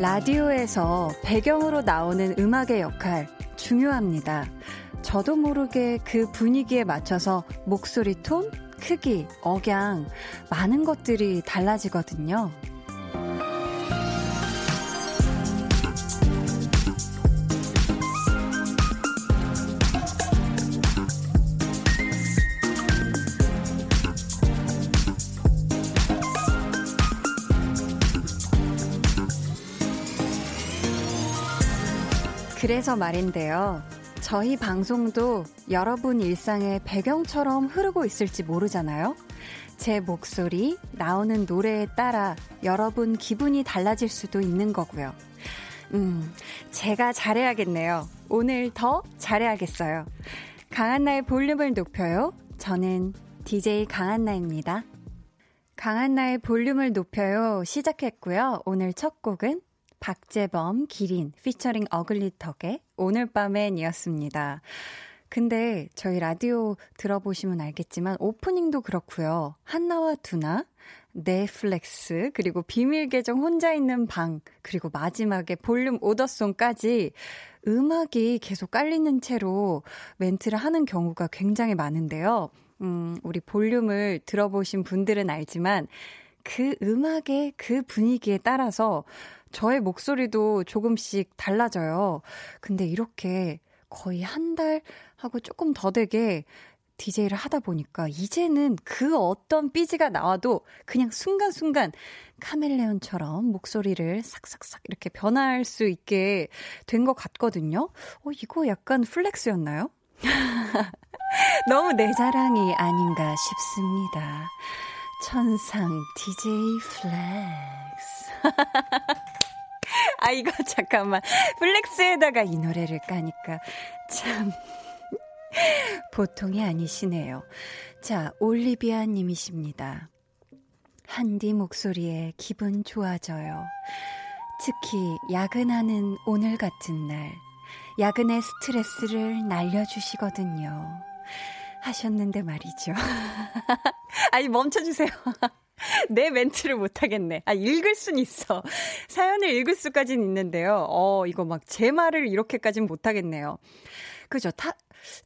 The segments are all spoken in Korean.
라디오에서 배경으로 나오는 음악의 역할 중요합니다. 저도 모르게 그 분위기에 맞춰서 목소리 톤, 크기, 억양, 많은 것들이 달라지거든요. 그래서 말인데요. 저희 방송도 여러분 일상의 배경처럼 흐르고 있을지 모르잖아요. 제 목소리, 나오는 노래에 따라 여러분 기분이 달라질 수도 있는 거고요. 음, 제가 잘해야겠네요. 오늘 더 잘해야겠어요. 강한나의 볼륨을 높여요. 저는 DJ 강한나입니다. 강한나의 볼륨을 높여요. 시작했고요. 오늘 첫 곡은 박재범, 기린, 피처링 어글리턱의 오늘 밤엔이었습니다. 근데 저희 라디오 들어보시면 알겠지만 오프닝도 그렇고요. 한나와 두나, 네, flex, 그리고 비밀 계정 혼자 있는 방, 그리고 마지막에 볼륨 order song까지 음악이 계속 깔리는 채로 멘트를 하는 경우가 굉장히 많은데요. 음, 우리 볼륨을 들어보신 분들은 알지만 그 음악의 그 분위기에 따라서 저의 목소리도 조금씩 달라져요. 근데 이렇게 거의 한 달 하고 조금 더 되게 DJ를 하다 보니까 이제는 그 어떤 삐지가 나와도 그냥 순간순간 카멜레온처럼 목소리를 싹싹싹 이렇게 변할 수 있게 된 것 같거든요. 어, 이거 약간 플렉스였나요? 너무 내 자랑이 아닌가 싶습니다. 천상 DJ flex. 아, 이거 잠깐만. flex에다가 이 노래를 까니까 참. 보통이 아니시네요. 자, 올리비아 님이십니다. 한디 목소리에 기분 좋아져요. 특히 야근하는 오늘 같은 날, 야근의 스트레스를 날려주시거든요. 하셨는데 말이죠. 아니, 멈춰주세요. 내 멘트를 못하겠네. 아, 읽을 순 있어. 사연을 읽을 수까지는 있는데요. 어, 이거 막 제 말을 이렇게까지는 못하겠네요. 그죠. 타,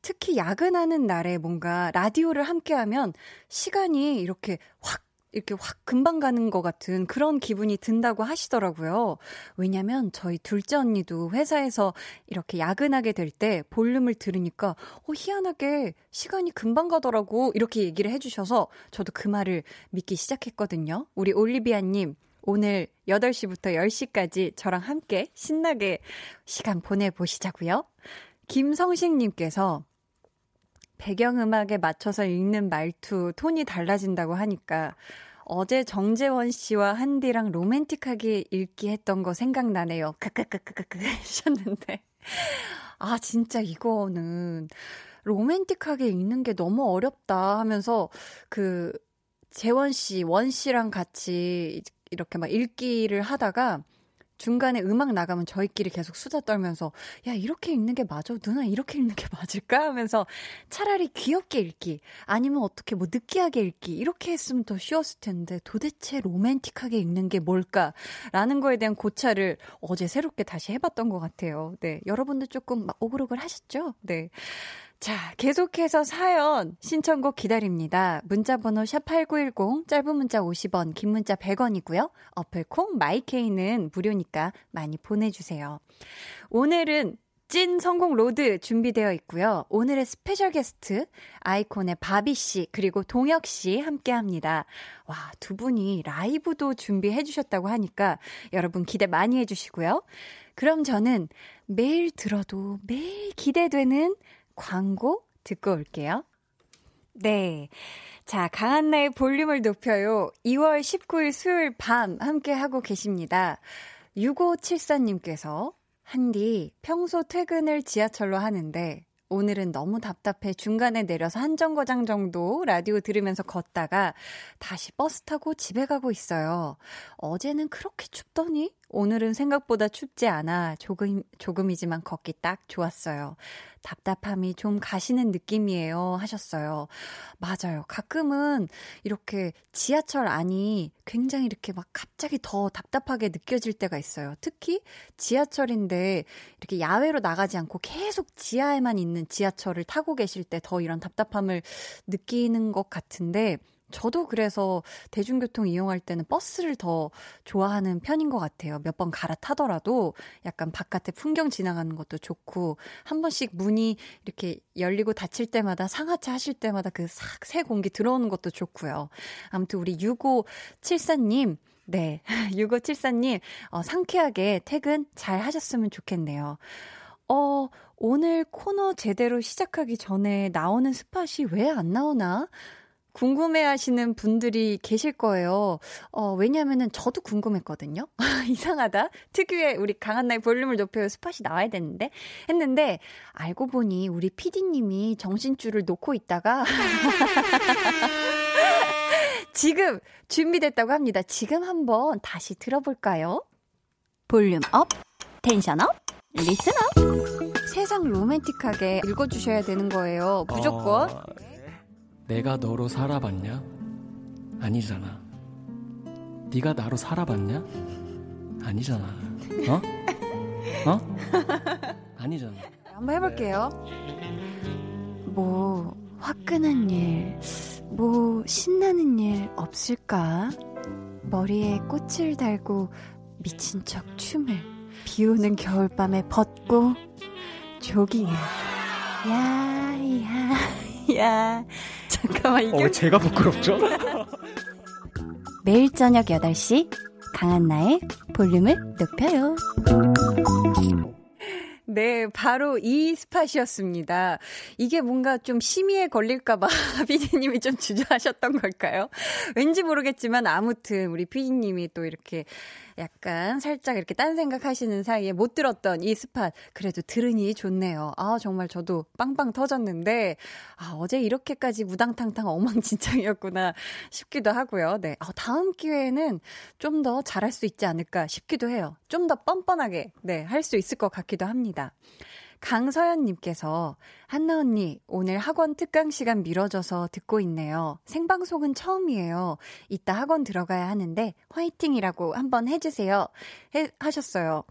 특히 야근하는 날에 뭔가 라디오를 함께 하면 시간이 이렇게 확 이렇게 확 금방 가는 것 같은 그런 기분이 든다고 하시더라고요. 왜냐면 저희 둘째 언니도 회사에서 이렇게 야근하게 될 때 볼륨을 들으니까 어, 희한하게 시간이 금방 가더라고 이렇게 얘기를 해주셔서 저도 그 말을 믿기 시작했거든요. 우리 올리비아님, 오늘 8시부터 10시까지 저랑 함께 신나게 시간 보내보시자고요. 김성식님께서 배경음악에 맞춰서 읽는 말투, 톤이 달라진다고 하니까 어제 정재원 씨와 한디랑 로맨틱하게 읽기 했던 거 생각나네요. 크크크크크크 하셨는데. 아, 진짜 이거는 로맨틱하게 읽는 게 너무 어렵다 하면서 그 재원 씨, 원 씨랑 같이 이렇게 막 읽기를 하다가 중간에 음악 나가면 저희끼리 계속 수다 떨면서 야 이렇게 읽는 게 맞아 누나 이렇게 읽는 게 맞을까 하면서 차라리 귀엽게 읽기 아니면 어떻게 뭐 느끼하게 읽기 이렇게 했으면 더 쉬웠을 텐데 도대체 로맨틱하게 읽는 게 뭘까라는 거에 대한 고찰을 어제 새롭게 다시 해봤던 것 같아요. 네 여러분도 조금 막 오글오글 하셨죠? 네. 자, 계속해서 사연 신청곡 기다립니다. 문자 번호 샵8910 짧은 문자 50원, 긴 문자 100원이고요. 어플 콩 마이케이는 무료니까 많이 보내 주세요. 오늘은 찐 성공 road 준비되어 있고요. 오늘의 special guest 아이콘의 바비 씨 그리고 동혁 씨 함께 합니다. 와, 두 분이 라이브도 준비해 주셨다고 하니까 여러분 기대 많이 해 주시고요. 그럼 저는 매일 들어도 매일 기대되는 광고 듣고 올게요. 네. 자, 강한나의 볼륨을 높여요. 2월 19일 수요일 밤 함께 하고 계십니다. 6574님께서 한디 평소 퇴근을 지하철로 하는데 오늘은 너무 답답해 중간에 내려서 한 정거장 정도 라디오 들으면서 걷다가 다시 버스 타고 집에 가고 있어요. 어제는 그렇게 춥더니 오늘은 생각보다 춥지 않아 조금, 조금이지만 걷기 딱 좋았어요. 답답함이 좀 가시는 느낌이에요. 하셨어요. 맞아요. 가끔은 이렇게 지하철 안이 굉장히 이렇게 막 갑자기 더 답답하게 느껴질 때가 있어요. 특히 지하철인데 이렇게 야외로 나가지 않고 계속 지하에만 있는 지하철을 타고 계실 때 더 이런 답답함을 느끼는 것 같은데 저도 그래서 대중교통 이용할 때는 버스를 더 좋아하는 편인 것 같아요. 몇 번 갈아타더라도 약간 바깥에 풍경 지나가는 것도 좋고, 한 번씩 문이 이렇게 열리고 닫힐 때마다 상하차 하실 때마다 그 싹 새 공기 들어오는 것도 좋고요. 아무튼 우리 6574님, 네. 6574님, 어, 상쾌하게 퇴근 잘 하셨으면 좋겠네요. 어, 오늘 코너 제대로 시작하기 전에 나오는 스팟이 왜 안 나오나? 궁금해 하시는 분들이 계실 거예요. 어, 왜냐면은 저도 궁금했거든요. 이상하다. 특유의 우리 강한나의 볼륨을 높여요 spot이 나와야 되는데. 했는데, 알고 보니 우리 PD님이 정신줄을 놓고 있다가, 지금 준비됐다고 합니다. 지금 한번 다시 들어볼까요? volume up, tension up, listen up. 세상 로맨틱하게 읽어주셔야 되는 거예요. 무조건. 어... 내가 너로 살아봤냐? 아니잖아. 네가 나로 살아봤냐? 아니잖아. 어? 어? 아니잖아. 한번 해볼게요. 뭐 화끈한 일, 뭐 신나는 일 없을까? 머리에 꽃을 달고 미친 척 춤을 비 오는 겨울밤에 벗고 조깅을 야야 야 잠깐만 이게 어, 제가 부끄럽죠? 매일 저녁 8시 강한나의 볼륨을 높여요. 네, 바로 이 스팟이었습니다. 이게 뭔가 좀 심의에 걸릴까봐 피디님이 좀 주저하셨던 걸까요? 왠지 모르겠지만 아무튼 우리 피디님이 또 이렇게 약간 살짝 이렇게 딴 생각하시는 사이에 못 들었던 이 스팟 그래도 들으니 좋네요. 아 정말 저도 빵빵 터졌는데 아 어제 이렇게까지 무당탕탕 엉망진창이었구나 싶기도 하고요. 네, 아, 다음 기회에는 좀 더 잘할 수 있지 않을까 싶기도 해요. 좀 더 뻔뻔하게 네 할 수 있을 것 같기도 합니다. 강서연님께서 한나 언니 오늘 학원 특강 시간 미뤄져서 듣고 있네요. 생방송은 처음이에요. 이따 학원 들어가야 하는데 화이팅이라고 한번 해주세요. 해, 하셨어요.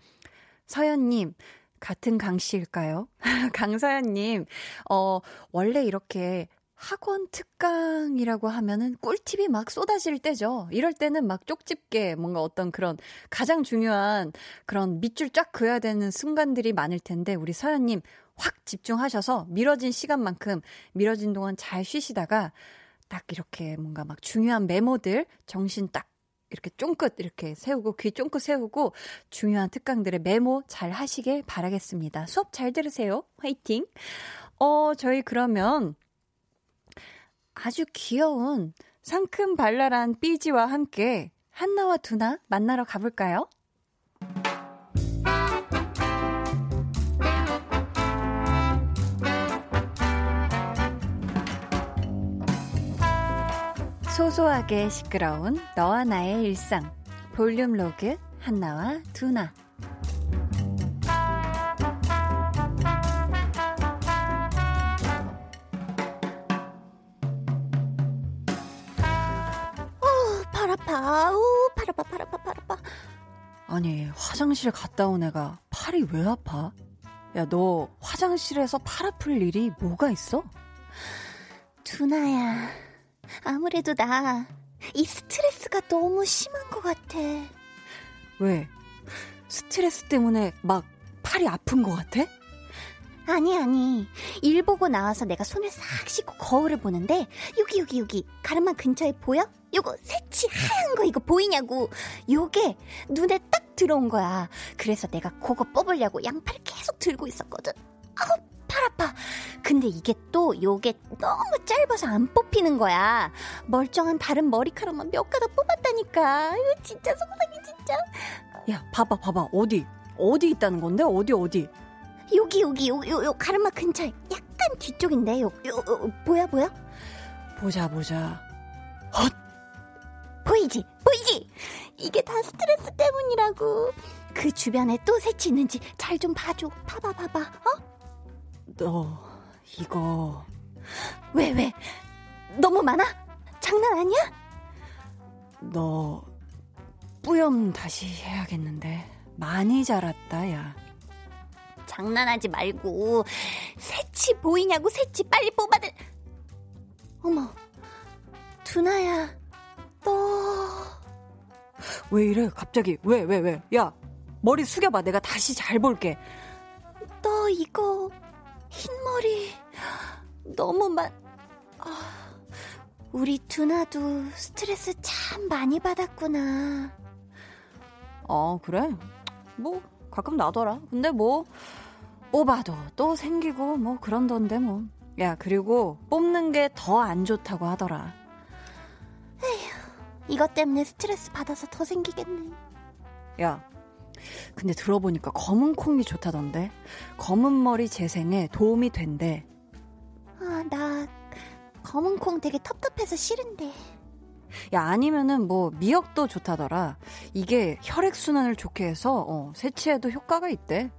서연님 같은 강 씨일까요? 강서연님 어 원래 이렇게 학원 특강이라고 하면은 꿀팁이 막 쏟아질 때죠. 이럴 때는 막 쪽집게 뭔가 어떤 그런 가장 중요한 그런 밑줄 쫙 그어야 되는 순간들이 많을 텐데 우리 서연님 확 집중하셔서 미뤄진 시간만큼 미뤄진 동안 잘 쉬시다가 딱 이렇게 뭔가 막 중요한 메모들 정신 딱 이렇게 쫑긋 이렇게 세우고 귀 쫑긋 세우고 중요한 특강들의 메모 잘 하시길 바라겠습니다. 수업 잘 들으세요. 화이팅. 어, 저희 그러면 아주 귀여운 상큼 발랄한 삐지와 함께 한나와 두나 만나러 가볼까요? 소소하게 시끄러운 너와 나의 일상 볼륨 로그 한나와 두나 아우, 팔 아파, 팔 아파, 팔 아파. 아니, 화장실 갔다 온 애가 팔이 왜 아파? 야, 너 화장실에서 팔 아플 일이 뭐가 있어? 두나야, 아무래도 나 이 스트레스가 너무 심한 것 같아. 왜? 스트레스 때문에 막 팔이 아픈 것 같아? 아니, 아니. 일 보고 나와서 내가 손을 싹 씻고 거울을 보는데, 여기, 여기, 여기, 가르마 근처에 보여? 요거 새치 하얀 거 이거 보이냐고. 요게 눈에 딱 들어온 거야. 그래서 내가 그거 뽑으려고 양팔을 계속 들고 있었거든. 아우, 팔 아파. 근데 이게 또 요게 너무 짧아서 안 뽑히는 거야. 멀쩡한 다른 머리카락만 몇 가닥 뽑았다니까. 이거 진짜 속상해, 진짜. 야, 봐봐, 봐봐. 어디? 어디 있다는 건데? 어디, 어디? 여기, 여기, 요, 요, 요 가르마 근처에 약간 뒤쪽인데. 요, 요, 요 보여, 보여? 보자, 보자. 헛! 보이지? 보이지? 이게 다 스트레스 때문이라고. 그 주변에 또 새치 있는지 잘 좀 봐줘. 봐봐, 봐봐, 어? 너, 이거. 왜, 왜? 너무 많아? 장난 아니야? 너, 뿌염 다시 해야겠는데. 많이 자랐다, 야. 장난하지 말고. 새치 보이냐고, 새치 빨리 뽑아들. 어머, 두나야, 너. 왜 이래, 갑자기. 왜, 왜, 왜. 야, 머리 숙여봐. 내가 다시 잘 볼게. 너 이거, 흰머리, 너무 많, 아, 우리 두나도 스트레스 참 많이 받았구나. 어, 그래? 뭐, 가끔 나더라. 근데 뭐, 뽑아도 또 생기고, 뭐, 그런던데, 뭐. 야, 그리고 뽑는 게 더 안 좋다고 하더라. 에휴, 이것 때문에 스트레스 받아서 더 생기겠네. 야, 근데 들어보니까 검은 콩이 좋다던데? 검은 머리 재생에 도움이 된대. 아, 나 검은 콩 되게 텁텁해서 싫은데. 야, 아니면은 뭐 미역도 좋다더라. 이게 혈액순환을 좋게 해서 어, 세치에도 효과가 있대.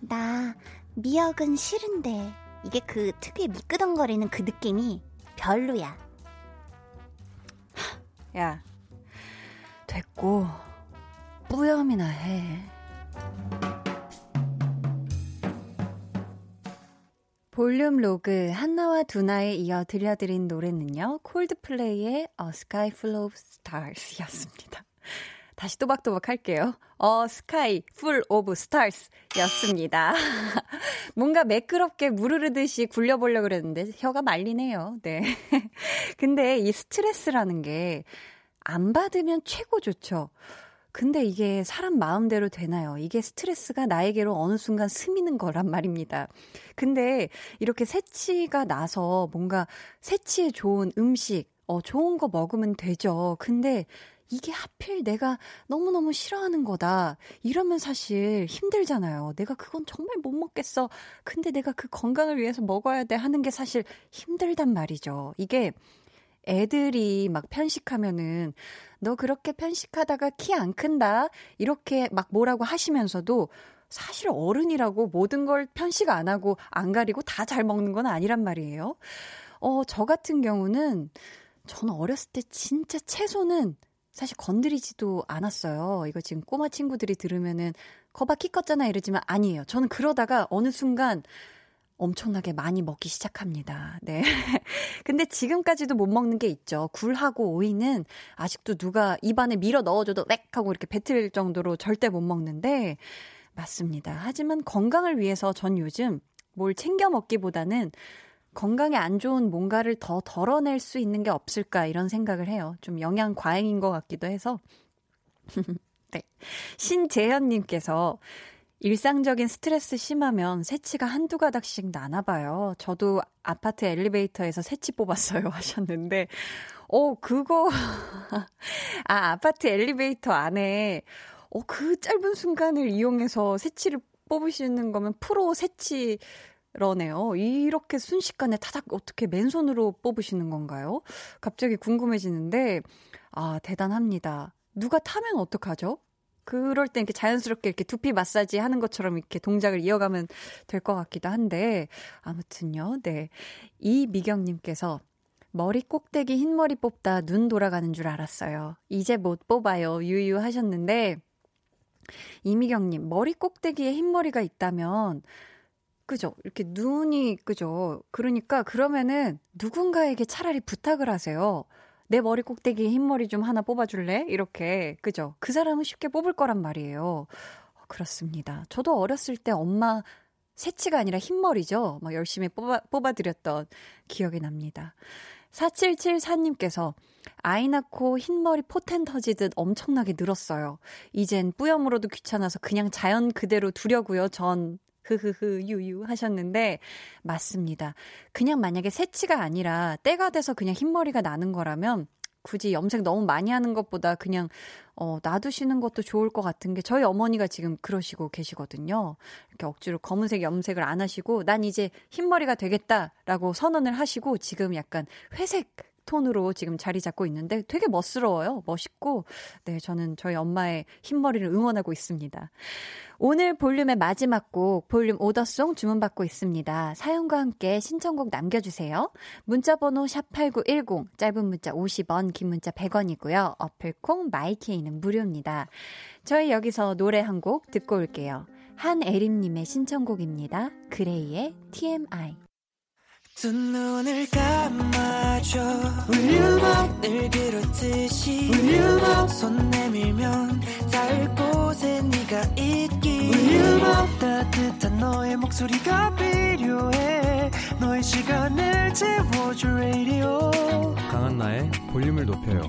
나 미역은 싫은데 이게 그 특유의 미끄덩거리는 그 느낌이 별로야. 야, 됐고 뿌염이나 해. 볼륨 로그 한나와 두나에 이어 들려드린 노래는요. 콜드플레이의 A Sky Full of Stars 였습니다. 다시 또박또박 할게요. 어, Sky, Full of Stars 였습니다. 뭔가 매끄럽게 무르르듯이 굴려보려고 그랬는데 혀가 말리네요. 네. 근데 이 스트레스라는 게 안 받으면 최고 좋죠. 근데 이게 사람 마음대로 되나요? 이게 스트레스가 나에게로 어느 순간 스미는 거란 말입니다. 근데 이렇게 새치가 나서 뭔가 새치에 좋은 음식, 어, 좋은 거 먹으면 되죠. 근데 이게 하필 내가 너무너무 싫어하는 거다. 이러면 사실 힘들잖아요. 내가 그건 정말 못 먹겠어. 근데 내가 그 건강을 위해서 먹어야 돼 하는 게 사실 힘들단 말이죠. 이게 애들이 막 편식하면은 너 그렇게 편식하다가 키 안 큰다. 이렇게 막 뭐라고 하시면서도 사실 어른이라고 모든 걸 편식 안 하고 안 가리고 다 잘 먹는 건 아니란 말이에요. 어, 저 같은 경우는 저는 어렸을 때 진짜 채소는 사실 건드리지도 않았어요. 이거 지금 꼬마 친구들이 들으면은 거봐 키 컸잖아 이러지만 아니에요. 저는 그러다가 어느 순간 엄청나게 많이 먹기 시작합니다. 네. 근데 지금까지도 못 먹는 게 있죠. 굴하고 오이는 아직도 누가 입안에 밀어 넣어줘도 렉 하고 이렇게 뱉을 정도로 절대 못 먹는데 맞습니다. 하지만 건강을 위해서 전 요즘 뭘 챙겨 먹기보다는 건강에 안 좋은 뭔가를 더 덜어낼 수 있는 게 없을까 이런 생각을 해요. 좀 영양 과잉인 것 같기도 해서. 네. 신재현님께서 일상적인 스트레스 심하면 새치가 한두 가닥씩 나나 봐요. 저도 아파트 엘리베이터에서 새치 뽑았어요 하셨는데, 어, 그거, 아, 아파트 엘리베이터 안에, 어, 그 짧은 순간을 이용해서 새치를 뽑으시는 거면 프로 새치, 러네요. 이렇게 순식간에 타닥 어떻게 맨손으로 뽑으시는 건가요? 갑자기 궁금해지는데, 아, 대단합니다. 누가 타면 어떡하죠? 그럴 때 이렇게 자연스럽게 이렇게 두피 마사지 하는 것처럼 이렇게 동작을 이어가면 될 것 같기도 한데, 아무튼요, 네. 이미경님께서 머리 꼭대기 흰머리 뽑다 눈 돌아가는 줄 알았어요. 이제 못 뽑아요. 유유 하셨는데, 이미경님, 머리 꼭대기에 흰머리가 있다면, 그죠? 이렇게 눈이, 그죠? 그러니까 그러면은 누군가에게 차라리 부탁을 하세요. 내 머리 꼭대기에 흰머리 좀 하나 뽑아줄래? 이렇게, 그죠? 그 사람은 쉽게 뽑을 거란 말이에요. 어, 그렇습니다. 저도 어렸을 때 엄마 새치가 아니라 흰머리죠. 막 열심히 뽑아, 뽑아드렸던 기억이 납니다. 4774님께서 아이 낳고 흰머리 포텐 터지듯 엄청나게 늘었어요. 이젠 뿌염으로도 귀찮아서 그냥 자연 그대로 두려고요. 전 흐흐흐 유유 하셨는데 맞습니다. 그냥 만약에 새치가 아니라 때가 돼서 그냥 흰머리가 나는 거라면 굳이 염색 너무 많이 하는 것보다 그냥 어 놔두시는 것도 좋을 것 같은 게 저희 어머니가 지금 그러시고 계시거든요. 이렇게 억지로 검은색 염색을 안 하시고 난 이제 흰머리가 되겠다라고 선언을 하시고 지금 약간 회색 톤으로 지금 자리 잡고 있는데 되게 멋스러워요. 멋있고, 네, 저는 저희 엄마의 흰머리를 응원하고 있습니다. 오늘 볼륨의 마지막 곡 볼륨 오더송 주문받고 있습니다. 사연과 함께 신청곡 남겨주세요. 문자번호 샵8910 짧은 문자 50원 긴 문자 100원이고요. 어플콩 마이케이는 무료입니다. 저희 여기서 노래 한 곡 듣고 올게요. 한애림님의 신청곡입니다. 그레이의 TMI 두 눈을 감아줘. 울륨업 늘 그렇듯이 울륨업 손 내밀면 닿을 곳에 네가 있기. 울륨업 따뜻한 너의 목소리가 필요해. 너의 시간을 채워줄 라디오 강한나의 볼륨을 높여요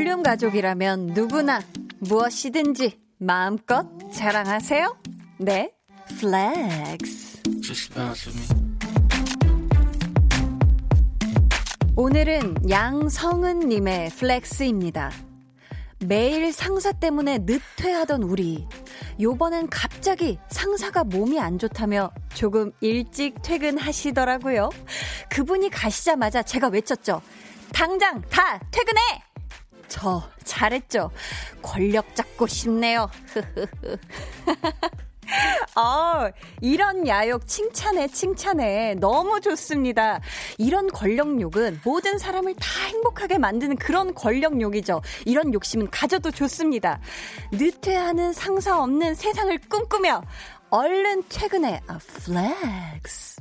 볼륨 가족이라면 누구나 무엇이든지 마음껏 자랑하세요. 네, flex. 오늘은 양성은님의 flex입니다. 매일 상사 때문에 늦퇴하던 우리. 요번엔 갑자기 상사가 몸이 안 좋다며 조금 일찍 퇴근하시더라고요. 그분이 가시자마자 제가 외쳤죠. 당장 다 퇴근해! 저 잘했죠. 권력 잡고 싶네요. 아, 이런 야욕 칭찬해, 칭찬해. 너무 좋습니다. 이런 권력욕은 모든 사람을 다 행복하게 만드는 그런 권력욕이죠. 이런 욕심은 가져도 좋습니다. 늦퇴하는 상사 없는 세상을 꿈꾸며 얼른 퇴근해. 아, flex.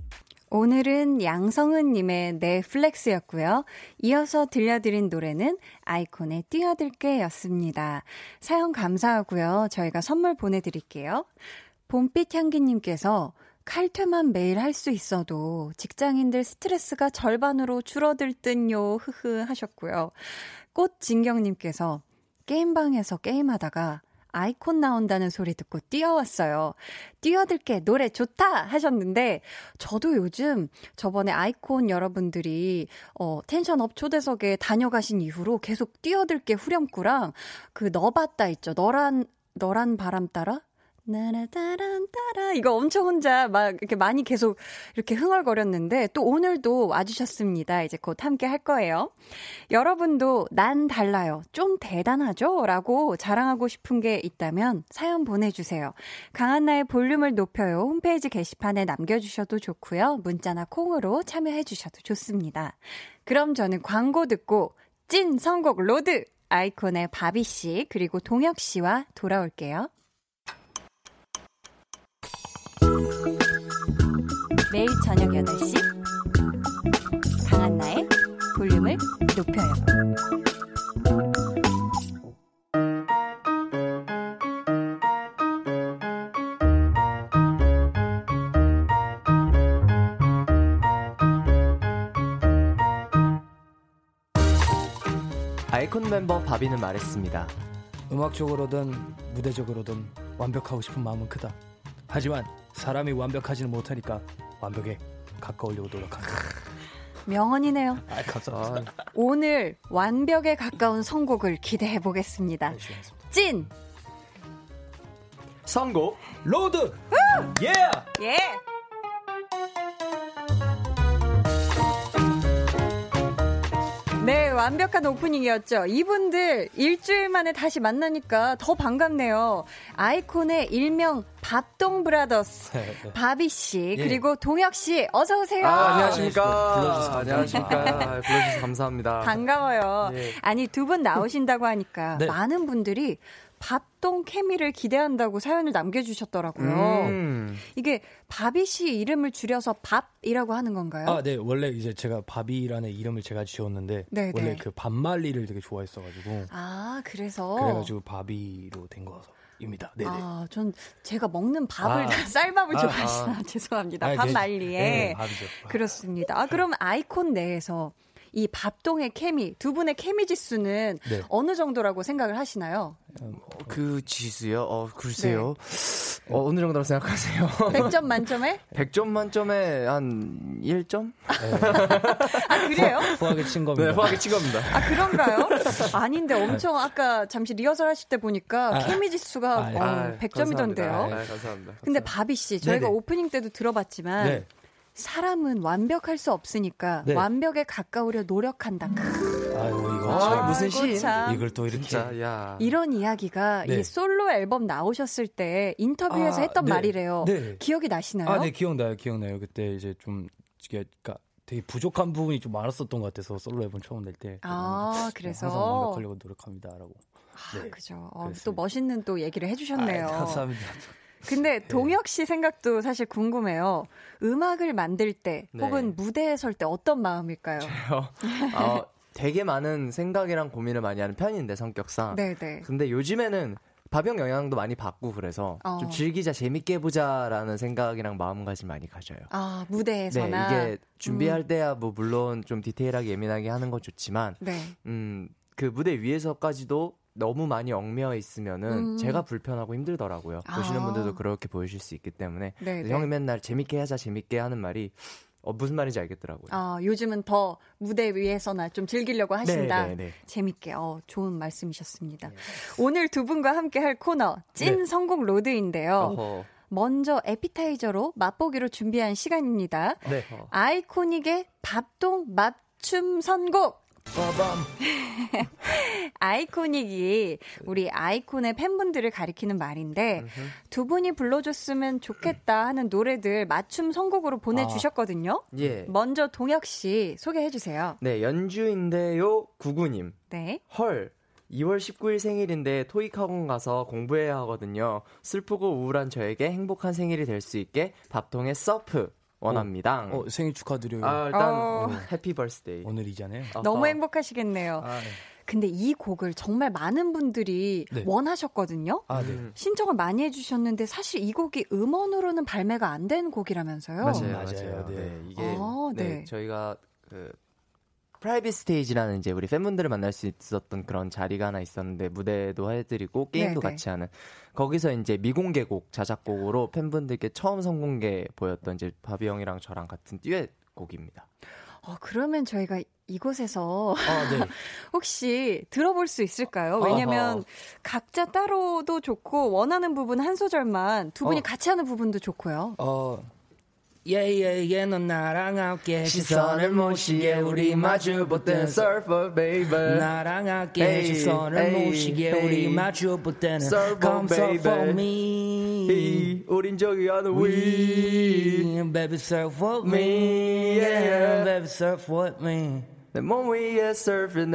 오늘은 양성은님의 내 flex였고요. 이어서 들려드린 노래는 iKON의 뛰어들게 였습니다. 사연 감사하고요. 저희가 선물 보내드릴게요. 봄빛 향기님께서 칼퇴만 매일 할 수 있어도 직장인들 스트레스가 절반으로 줄어들 듯요. 흐흐 하셨고요. 꽃진경님께서 게임방에서 게임하다가 iKON 나온다는 소리 듣고 뛰어왔어요. 뛰어들게 노래 좋다 하셨는데 저도 요즘 저번에 iKON 여러분들이 어 tension up 초대석에 다녀가신 이후로 계속 뛰어들게 후렴구랑 그 너봤다 있죠. 너란 너란 바람 따라 나라따란 따라 이거 엄청 혼자 막 이렇게 많이 계속 이렇게 흥얼거렸는데 또 오늘도 와주셨습니다. 이제 곧 함께 할 거예요. 여러분도 난 달라요. 좀 대단하죠? 라고 자랑하고 싶은 게 있다면 사연 보내주세요. 강한나의 볼륨을 높여요. 홈페이지 게시판에 남겨주셔도 좋고요. 문자나 콩으로 참여해주셔도 좋습니다. 그럼 저는 광고 듣고 찐 선곡 road! iKON의 바비 씨 그리고 동혁 씨와 돌아올게요. 매일 저녁 8시 강한나의 볼륨을 높여요. 아이콘 멤버 바비는 말했습니다. 음악적으로든 무대적으로든 완벽하고 싶은 마음은 크다. 하지만 사람이 완벽하지는 못하니까 완벽에 가까워지려고 노력한다. 명언이네요. 아, 감사합니다. 오늘 완벽에 가까운 선곡을 기대해 보겠습니다. 찐! 선곡 road! 예! 예! 네, 완벽한 오프닝이었죠. 이분들 일주일 만에 다시 만나니까 더 반갑네요. 아이콘의 일명 밥동 브라더스 네, 네. 바비 씨 예. 그리고 동혁 씨 어서 오세요. 아, 안녕하십니까. 네, 불러주셔서 안녕하십니까. 불러주셔서 감사합니다. 반가워요. 네. 아니 두 분 나오신다고 하니까 네. 많은 분들이 밥동 케미를 기대한다고 사연을 남겨주셨더라고요. 음. 이게 바비 씨 이름을 줄여서 밥이라고 하는 건가요? 아, 네. 원래 이제 제가 바비라는 이름을 제가 지었는데 네네. 원래 네. 그 밥말리를 되게 좋아했어가지고. 아, 그래서. 그래가지고 바비로 된 거라서. 입니다. 네네. 아, 전 제가 먹는 밥을 아, 쌀밥을 아, 좋아하시나 아, 죄송합니다. 아, 밥 말리에. 네, 밥이죠. 그렇습니다. 아, 그럼 아이콘 내에서 이 밥동의 케미, 두 분의 케미 지수는 네. 어느 정도라고 생각을 하시나요? 그 지수요? 어, 글쎄요. 네. 어, 어느 정도로 생각하세요? 100점 만점에? 100점 만점에 한 1점? 아, 그래요? 후하게 친 겁니다. 네, 후하게 친 겁니다. 아, 그런가요? 아닌데 엄청 아까 잠시 리허설 하실 때 보니까 아, 케미 지수가 아, 어, 아, 100점이던데요. 감사합니다. 아, 감사합니다. 근데 바비 씨, 저희가 네네. 오프닝 때도 들어봤지만 네. 사람은 완벽할 수 없으니까 네. 완벽에 가까우려 노력한다. 아유 이거 아, 무슨 시 이걸 또 이렇게 진짜, 야. 이런 이야기가 네. 이 솔로 앨범 나오셨을 때 인터뷰에서 아, 했던 네. 말이래요. 네. 기억이 나시나요? 아, 네 기억나요, 기억나요. 그때 이제 좀 그러니까 되게 부족한 부분이 좀 많았었던 것 같아서 솔로 앨범 처음 낼 때. 아 그래서 항상 완벽하려고 노력합니다라고. 아, 네. 그죠. 어, 또 멋있는 또 얘기를 해주셨네요. 아, 감사합니다. 근데 네. 동혁 씨 생각도 사실 궁금해요. 음악을 만들 때 네. 혹은 무대에 설 때 어떤 마음일까요? 저요. 어, 되게 많은 생각이랑 고민을 많이 하는 편인데 성격상. 네네. 네. 근데 요즘에는 밥형 영향도 많이 받고 그래서 어. 좀 즐기자 재밌게 해보자라는 생각이랑 마음가짐 많이 가져요. 아 무대에서나 네, 이게 준비할 음. 때야 뭐 물론 좀 디테일하게 예민하게 하는 건 좋지만 네. 음그 무대 위에서까지도 너무 많이 얽매여 있으면은 음. 제가 불편하고 힘들더라고요. 아. 보시는 분들도 그렇게 보이실 수 있기 때문에 네, 네. 형이 맨날 재밌게 하자 재밌게 하는 말이 어, 무슨 말인지 알겠더라고요. 아, 요즘은 더 무대 위에서나 좀 즐기려고 하신다. 네, 네, 네. 재밌게, 어, 좋은 말씀이셨습니다. 네. 오늘 두 분과 함께 할 코너, 찐 네. 성공 로드인데요. 어허. 먼저 에피타이저로 맛보기로 준비한 시간입니다. 네. 아이코닉의 밥동 맞춤 선곡! 빠밤. 아이코닉이 우리 아이콘의 팬분들을 가리키는 말인데 두 분이 불러줬으면 좋겠다 하는 노래들 맞춤 선곡으로 보내주셨거든요. 아, 예. 먼저 동혁 씨 소개해 주세요. 네, 연주인데요 구구님. 네. 헐. 2월 19일 생일인데 토익 학원 가서 공부해야 하거든요. 슬프고 우울한 저에게 행복한 생일이 될 수 있게 밥통에 서프 원합니다. 어, 어, 생일 축하드려요. 아, 일단 어. Happy birthday. 오늘이잖아요. 너무 행복하시겠네요. 아, 네. 근데 이 곡을 정말 많은 분들이 네. 원하셨거든요. 아, 네. 신청을 많이 해주셨는데 사실 이 곡이 음원으로는 발매가 안 된 곡이라면서요. 맞아요, 맞아요. 네. 네. 이게 아, 네. 네. 저희가 그 private stage라는 이제 우리 팬분들을 만날 수 있었던 그런 자리가 하나 있었는데 무대도 해드리고 게임도 네네. 같이 하는 거기서 이제 미공개곡 자작곡으로 팬분들께 처음 선공개 보였던 이제 바비 형이랑 저랑 같은 듀엣 곡입니다. 어, 그러면 저희가 이곳에서 아, 네. 혹시 들어볼 수 있을까요? 왜냐면 아하. 각자 따로도 좋고 원하는 부분 한 소절만 두 분이 어. 같이 하는 부분도 좋고요. 어. 예예예 넌 나랑 함께 시선을 모시게 우리 마주보던 surfer baby 나랑 함께 hey, 시선을 hey, 모시게 hey, 우리 마주보던 come surf for me 우린 저기 하는 we baby surf with me yeah baby surf with me 내 몸 위에 surfing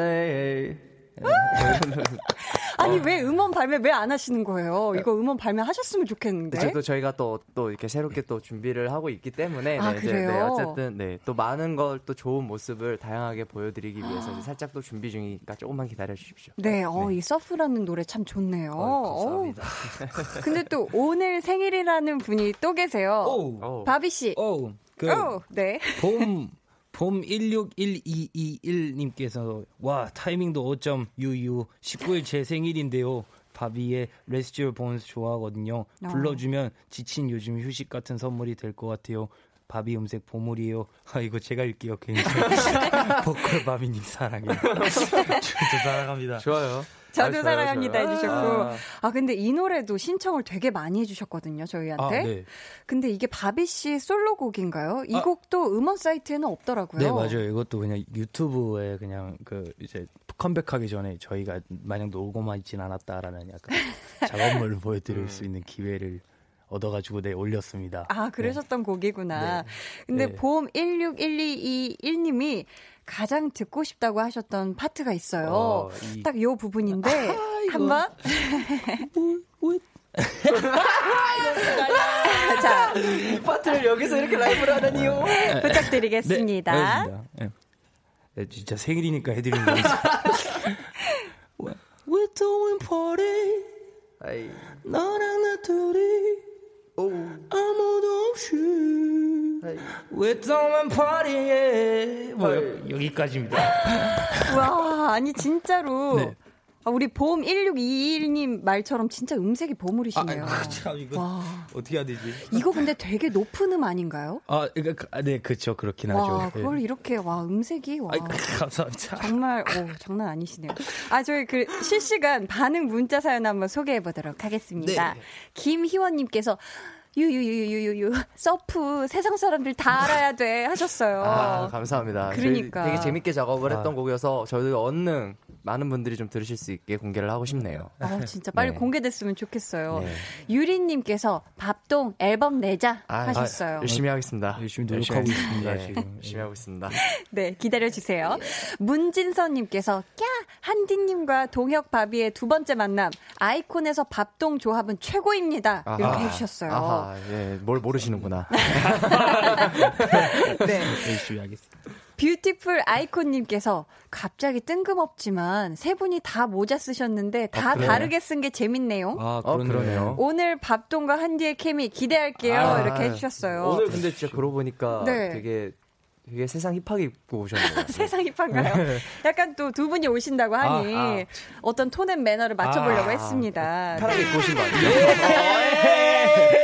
아니 어. 왜 음원 발매 왜 안 하시는 거예요? 이거 음원 발매 하셨으면 좋겠는데. 그쵸, 또 저희가 또또 이렇게 새롭게 또 준비를 하고 있기 때문에 아, 네, 그래요? 네, 어쨌든 네, 또 많은 걸 또 좋은 모습을 다양하게 보여드리기 위해서 살짝 또 준비 중이니까 조금만 기다려 주십시오. 네, 어, 네. 이 서프라는 노래 참 좋네요. 어, 감사합니다. 근데 또 오늘 생일이라는 분이 또 계세요. 오. 바비 씨. 오. 그 오, 네. 봄 봄 161221님께서 와 타이밍도 5점 유유 19일 제 생일인데요. 바비의 레스츄얼 본스 좋아하거든요. 어. 불러주면 지친 요즘 휴식 같은 선물이 될 것 같아요. 바비 음색 보물이에요. 아 이거 제가 읽게요. 굉장히 보컬 바비님 사랑해요. 진짜 사랑합니다. 좋아요. 저도 아, 사랑합니다 해주셨고. 아. 아. 근데 이 노래도 신청을 되게 많이 해주셨거든요 저희한테. 아, 네. 근데 이게 바비 씨 솔로곡인가요? 이 아. 곡도 음원 사이트에는 없더라고요. 네 맞아요. 이것도 그냥 유튜브에 그냥 그 이제 컴백하기 전에 저희가 마냥 놀고만 있진 않았다라는 약간 작업물을 보여드릴 음. 수 있는 기회를 얻어가지고 네 올렸습니다. 아 그러셨던 네. 곡이구나. 네. 근데 네. 봄 161221님이 가장 듣고 싶다고 하셨던 파트가 있어요. 어, 이... 딱요 부분인데 아, 한번 자, 이 파트를 여기서 이렇게 라이브를 하다니요. 부탁드리겠습니다. 네, 네, 네, 진짜 생일이니까 해드리는 거죠. We're doing party. 너랑 나 둘이 오. 아무도 없이 doing party. 뭐 여기까지입니다. 와, 아니 진짜로. 네. 아, 우리 보험 1621님 말처럼 진짜 음색이 보물이시네요. 아, 참 이거 와. 어떻게 해야 되지? 이거 근데 되게 높은 음 아닌가요? 아, 그러니까 네, 그렇죠. 그렇긴 와, 하죠. 그걸 네. 이렇게 와 음색이 와. 아이, 감사합니다. 정말 오, 장난 아니시네요. 아, 저희 그 실시간 반응 문자 사연 한번 소개해 보도록 하겠습니다. 네. 김희원님께서 유유유유유유 서프 세상 사람들 다 알아야 돼 하셨어요. 아, 감사합니다. 그러니까 되게 재밌게 작업을 했던 아. 곡이어서 저희도 얼른 많은 분들이 좀 들으실 수 있게 공개를 하고 싶네요. 아, 진짜 빨리 네. 공개됐으면 좋겠어요. 네. 유리님께서 밥동 앨범 내자 아, 하셨어요. 아, 열심히 하겠습니다. 열심히 노력하고 있습니다. 네, 지금 열심히 하고 있습니다. 네, 기다려 주세요. 문진선님께서 꺄 한디님과 동혁 바비의 두 번째 만남 아이콘에서 밥동 조합은 최고입니다. 아하. 이렇게 해주셨어요. 아하, 예, 뭘 모르시는구나. 네, 열심히 하겠습니다. 뷰티풀 아이콘님께서 갑자기 뜬금없지만 세 분이 다 모자 쓰셨는데 다 아, 다르게 쓴 게 재밌네요. 아, 어, 그러네요. 오늘 밥동과 한디의 케미 기대할게요. 아, 이렇게 해주셨어요. 오늘 근데 진짜 그러고 보니까 네. 되게 되게 세상 힙하게 입고 오셨네요. 세상 힙한가요? 네. 약간 또 두 분이 오신다고 하니 아, 아. 어떤 톤앤 매너를 맞춰보려고 아, 했습니다. 편하게 입고 오신 거 아니에요?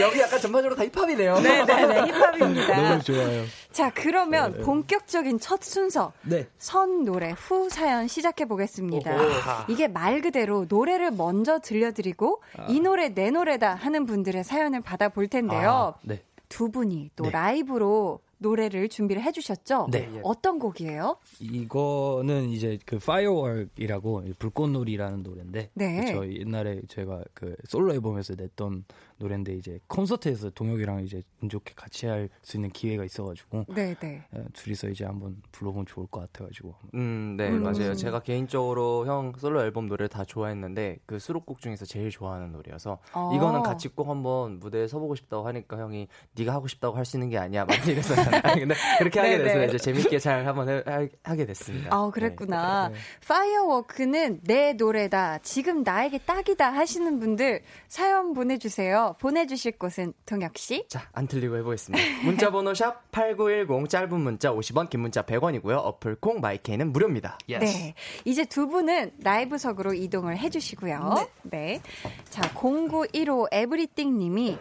예. 예. 예. 여기 약간 전반적으로 다 힙합이네요. 네 네네, 네, 네. 힙합입니다. 너무 좋아요. 자, 그러면 네. 본격적인 첫 순서. 네. 선 노래 후 사연 시작해 보겠습니다. 이게 말 그대로 노래를 먼저 들려드리고 아. 이 노래 내 노래다 하는 분들의 사연을 받아볼 텐데요. 아, 네. 두 분이 또 네. 라이브로 노래를 준비를 해주셨죠? 네. 어떤 곡이에요? 이거는 이제 그 Firework이라고 불꽃놀이라는 노래인데 네. 저 옛날에 제가 그 솔로 앨범에서 냈던 노래인데 이제 콘서트에서 동혁이랑 이제 운 좋게 같이 할 수 있는 기회가 있어가지고 네네. 네. 예, 둘이서 이제 한번 불러보면 좋을 것 같아가지고 음, 네 음. 맞아요. 제가 개인적으로 형 솔로 앨범 노래를 다 좋아했는데 그 수록곡 중에서 제일 좋아하는 노래여서 어. 이거는 같이 꼭 한번 무대에 서보고 싶다고 하니까 형이 네가 하고 싶다고 할 수 있는 게 아니야 막 이래서 근데 그렇게 하게 돼서 이제 재밌게 잘 한번 해, 하게 됐습니다. 아 그랬구나. 네. Firework는 내 노래다. 지금 나에게 딱이다 하시는 분들 사연 보내주세요. 보내주실 곳은 동혁 씨. 자, 안 틀리고 해보겠습니다. 문자번호 샵 #8910 짧은 문자 50원, 긴 문자 100원이고요. 어플 콩 my K는 무료입니다. Yes. 네, 이제 두 분은 라이브석으로 이동을 해주시고요. 네. 네. 자, 0915 everything님이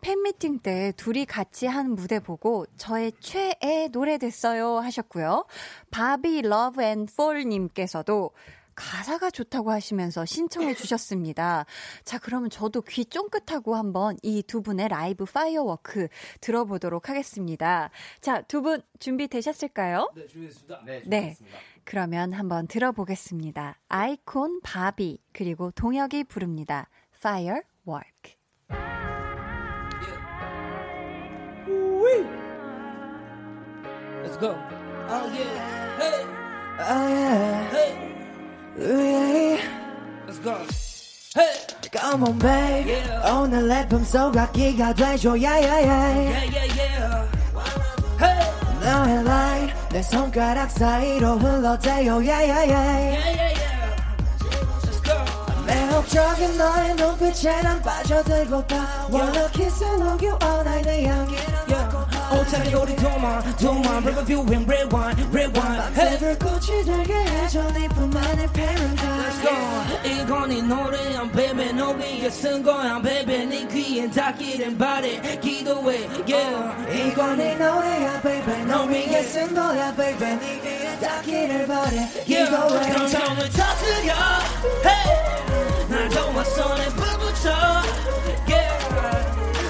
팬미팅 때 둘이 같이 한 무대 보고 저의 최애 노래 됐어요 하셨고요. 바비 Love and Fall님께서도 가사가 좋다고 하시면서 신청해 주셨습니다. 자, 그러면 저도 귀 쫑긋하고 한번 이 두 분의 라이브 Firework 들어보도록 하겠습니다. 자, 두 분 준비되셨을까요? 네, 준비됐습니다. 네, 준비됐습니다. 네. 그러면 한번 들어보겠습니다. iKON 바비 그리고 동혁이 부릅니다. Firework. Let's go. Oh yeah. Hey. Oh yeah. Hey. Let's go. Hey. Come on, babe. Yeah. 오늘 내 품속 악기가 돼줘, yeah, yeah, yeah. Yeah, yeah, yeah. Hey. 너의 line 내 손가락 사이로 흘러대요, yeah, yeah, yeah. Yeah, yeah, yeah. Let's go. 매혹적인 너의 눈빛에 난 빠져들고파 Wanna kiss and hug you all night 내 향기는 오차례 우리 도만 도만 Reviewing rewind rewind. 밤새들 꽃이 되게 해줘 네 뿐만의 paradise Let's go. 이건 이 노래야 baby. 너 위에 쓴 거야 baby. 네 귀에 닿기를 바래 기도해. Yeah. 이건 이 노래야 baby. 너 위에 쓴 거야 baby. 네 귀에 닿기를 바래 기도해. 감성을 터뜨려. Hey 날 도와서 내 불붙여 yeah.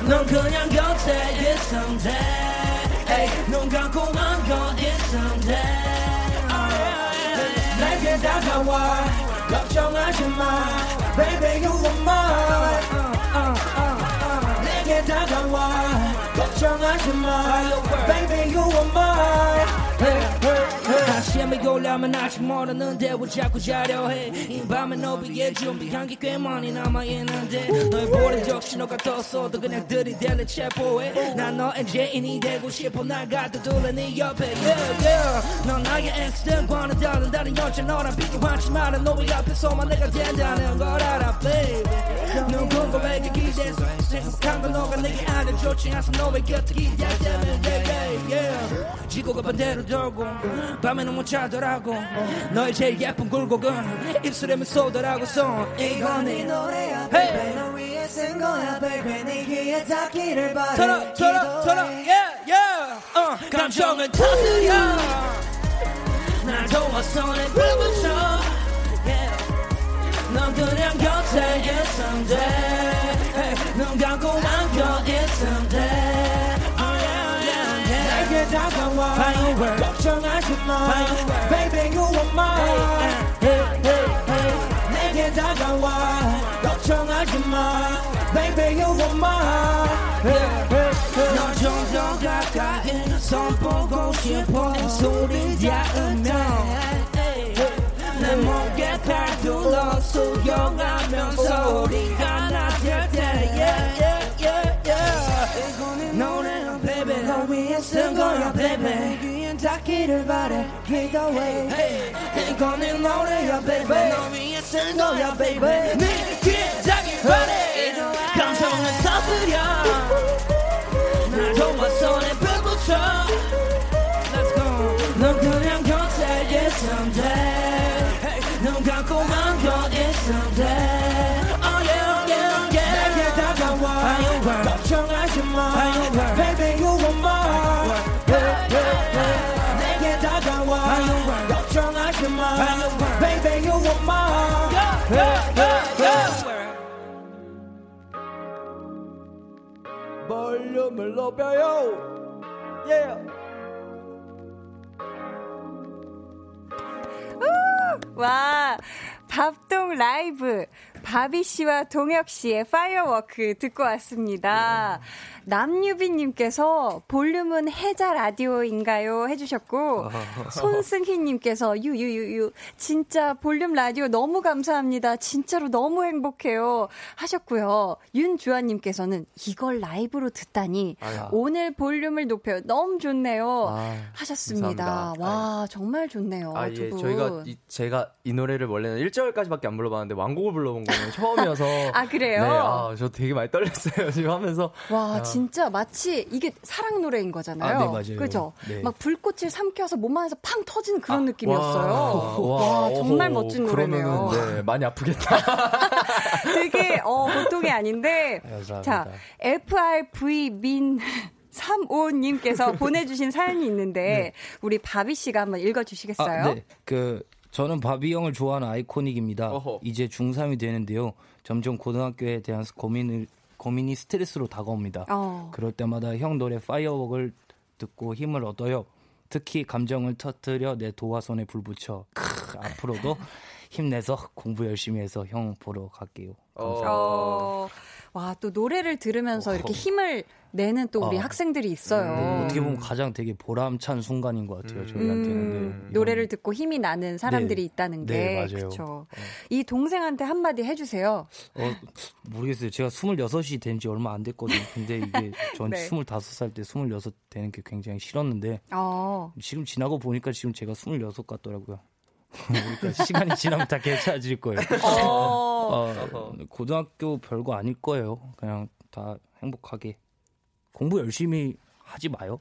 넌 그냥 곁에 있으면 돼눈 감고만 건 있으면 내게 다가와. 걱정하지 마. Baby you are mine. 내게 다가와. 걱정하지 마. Baby you are mine 아침에 올라면 아직 모르는데 왜 자꾸 자려 해이 밤에 너비에 준비한 게 꽤 많이 남아있는데 너의 보낸 적 신호가 떴어도 그냥 들이댈래 체포해. 난 너의 죄인이 되고 싶어 나가도 둘러 네 옆에. Yeah, yeah. 넌 나의 엑스들과는 다른 다른 여자 너랑 비교하지 마라 너의 앞에서만 내가 된다는 걸 알아 baby. 누군가에게 기대서 행복한 건 너가 내게 알려줬지 항상 너의 곁에 기다리면 yeah, yeah, yeah. 지구가 반대로 돌고 밤에는 못 자더라고. 너의 제일 예쁜 굴곡은 입술에 쏟아라고서 이건 네 노래야 baby. 널 위해 쓴 거야 baby. 네 귀에 닿기를 바래. 털어 털어 털어 yeah yeah. 어, 감정을 터뜨려 날 도와서 내 불붙여 yeah. 넌 그냥 곁에 있으면 돼눈 감고 안겨 있으면 돼 내게 다가와. 걱정하지 마. Baby you are mine. 내게 다가와. 걱정하지 마. Baby you are mine. 너좀 더 가까이 손보고 싶어 소리 닿으면 내 목에 팔 둘러 수영하면서 소리가 나될 때 yeah, yeah, yeah, yeah. 너 위해 쓴 거야 baby 귀엔 닿기를 바래 Give away hey, 이건 네 노래야 baby 너 위해 쓴 거야 baby 네 귀에 닿길 바래 볼륨을 높여요 yeah. 와, 밥동 라이브. 바비 씨와 동혁 씨의 Firework 듣고 왔습니다. 남유빈님께서 볼륨은 해자 라디오인가요? 해주셨고, 손승희님께서 유유유유, 진짜 볼륨 라디오 너무 감사합니다. 진짜로 너무 행복해요. 하셨고요. 윤주환님께서는 이걸 라이브로 듣다니, 아야. 오늘 볼륨을 높여요. 너무 좋네요. 아, 하셨습니다. 감사합니다. 와, 아, 정말 좋네요. 아, 예, 저희가, 이, 제가 이 노래를 원래는 1절까지밖에 안 불러봤는데, 왕곡을 불러본 거예요. 처음이어서. 아, 그래요? 네, 아, 저 되게 많이 떨렸어요. 지금 하면서. 와, 야. 진짜 마치 이게 사랑 노래인 거잖아요. 아, 네, 맞아요. 그죠? 네. 막 불꽃을 삼켜서 몸 안에서 팡 터지는 그런 아, 느낌이었어요. 와, 와, 와 정말 어허, 멋진 노래네요. 네, 많이 아프겠다. 되게, 어, 보통이 아닌데. 감사합니다. 자, FRV 민. 355님께서 보내주신 사연이 있는데 네. 우리 바비 씨가 한번 읽어주시겠어요? 아, 네. 그 저는 바비 형을 좋아하는 아이코닉입니다. 어허. 이제 중3이 되는데요. 점점 고등학교에 대한 고민을 고민이 스트레스로 다가옵니다. 어. 그럴 때마다 형 노래 파이어웍을 듣고 힘을 얻어요. 특히 감정을 터뜨려 내 도화선에 불 붙여. 크, 앞으로도 힘내서 공부 열심히 해서 형 보러 갈게요. 감사합니다. 어. 와, 또 노래를 들으면서 어허. 이렇게 힘을 내는 또 우리 어. 학생들이 있어요. 음. 어떻게 보면 가장 되게 보람찬 순간인 것 같아요. 음. 저희한테는. 음. 노래를 듣고 힘이 나는 사람들이 네. 있다는 게. 네, 맞아요. 그쵸. 어. 이 동생한테 한마디 해주세요. 어, 모르겠어요. 제가 26이 된 지 얼마 안 됐거든요. 근데 이게 전 네. 25살 때 26 되는 게 굉장히 싫었는데. 어. 지금 지나고 보니까 지금 제가 26 같더라고요. 그러니까 시간이 지나면 다 괜찮아질 거예요. 어. 어, 고등학교 별거 아닐 거예요. 그냥 다 행복하게 공부 열심히 하지 마요.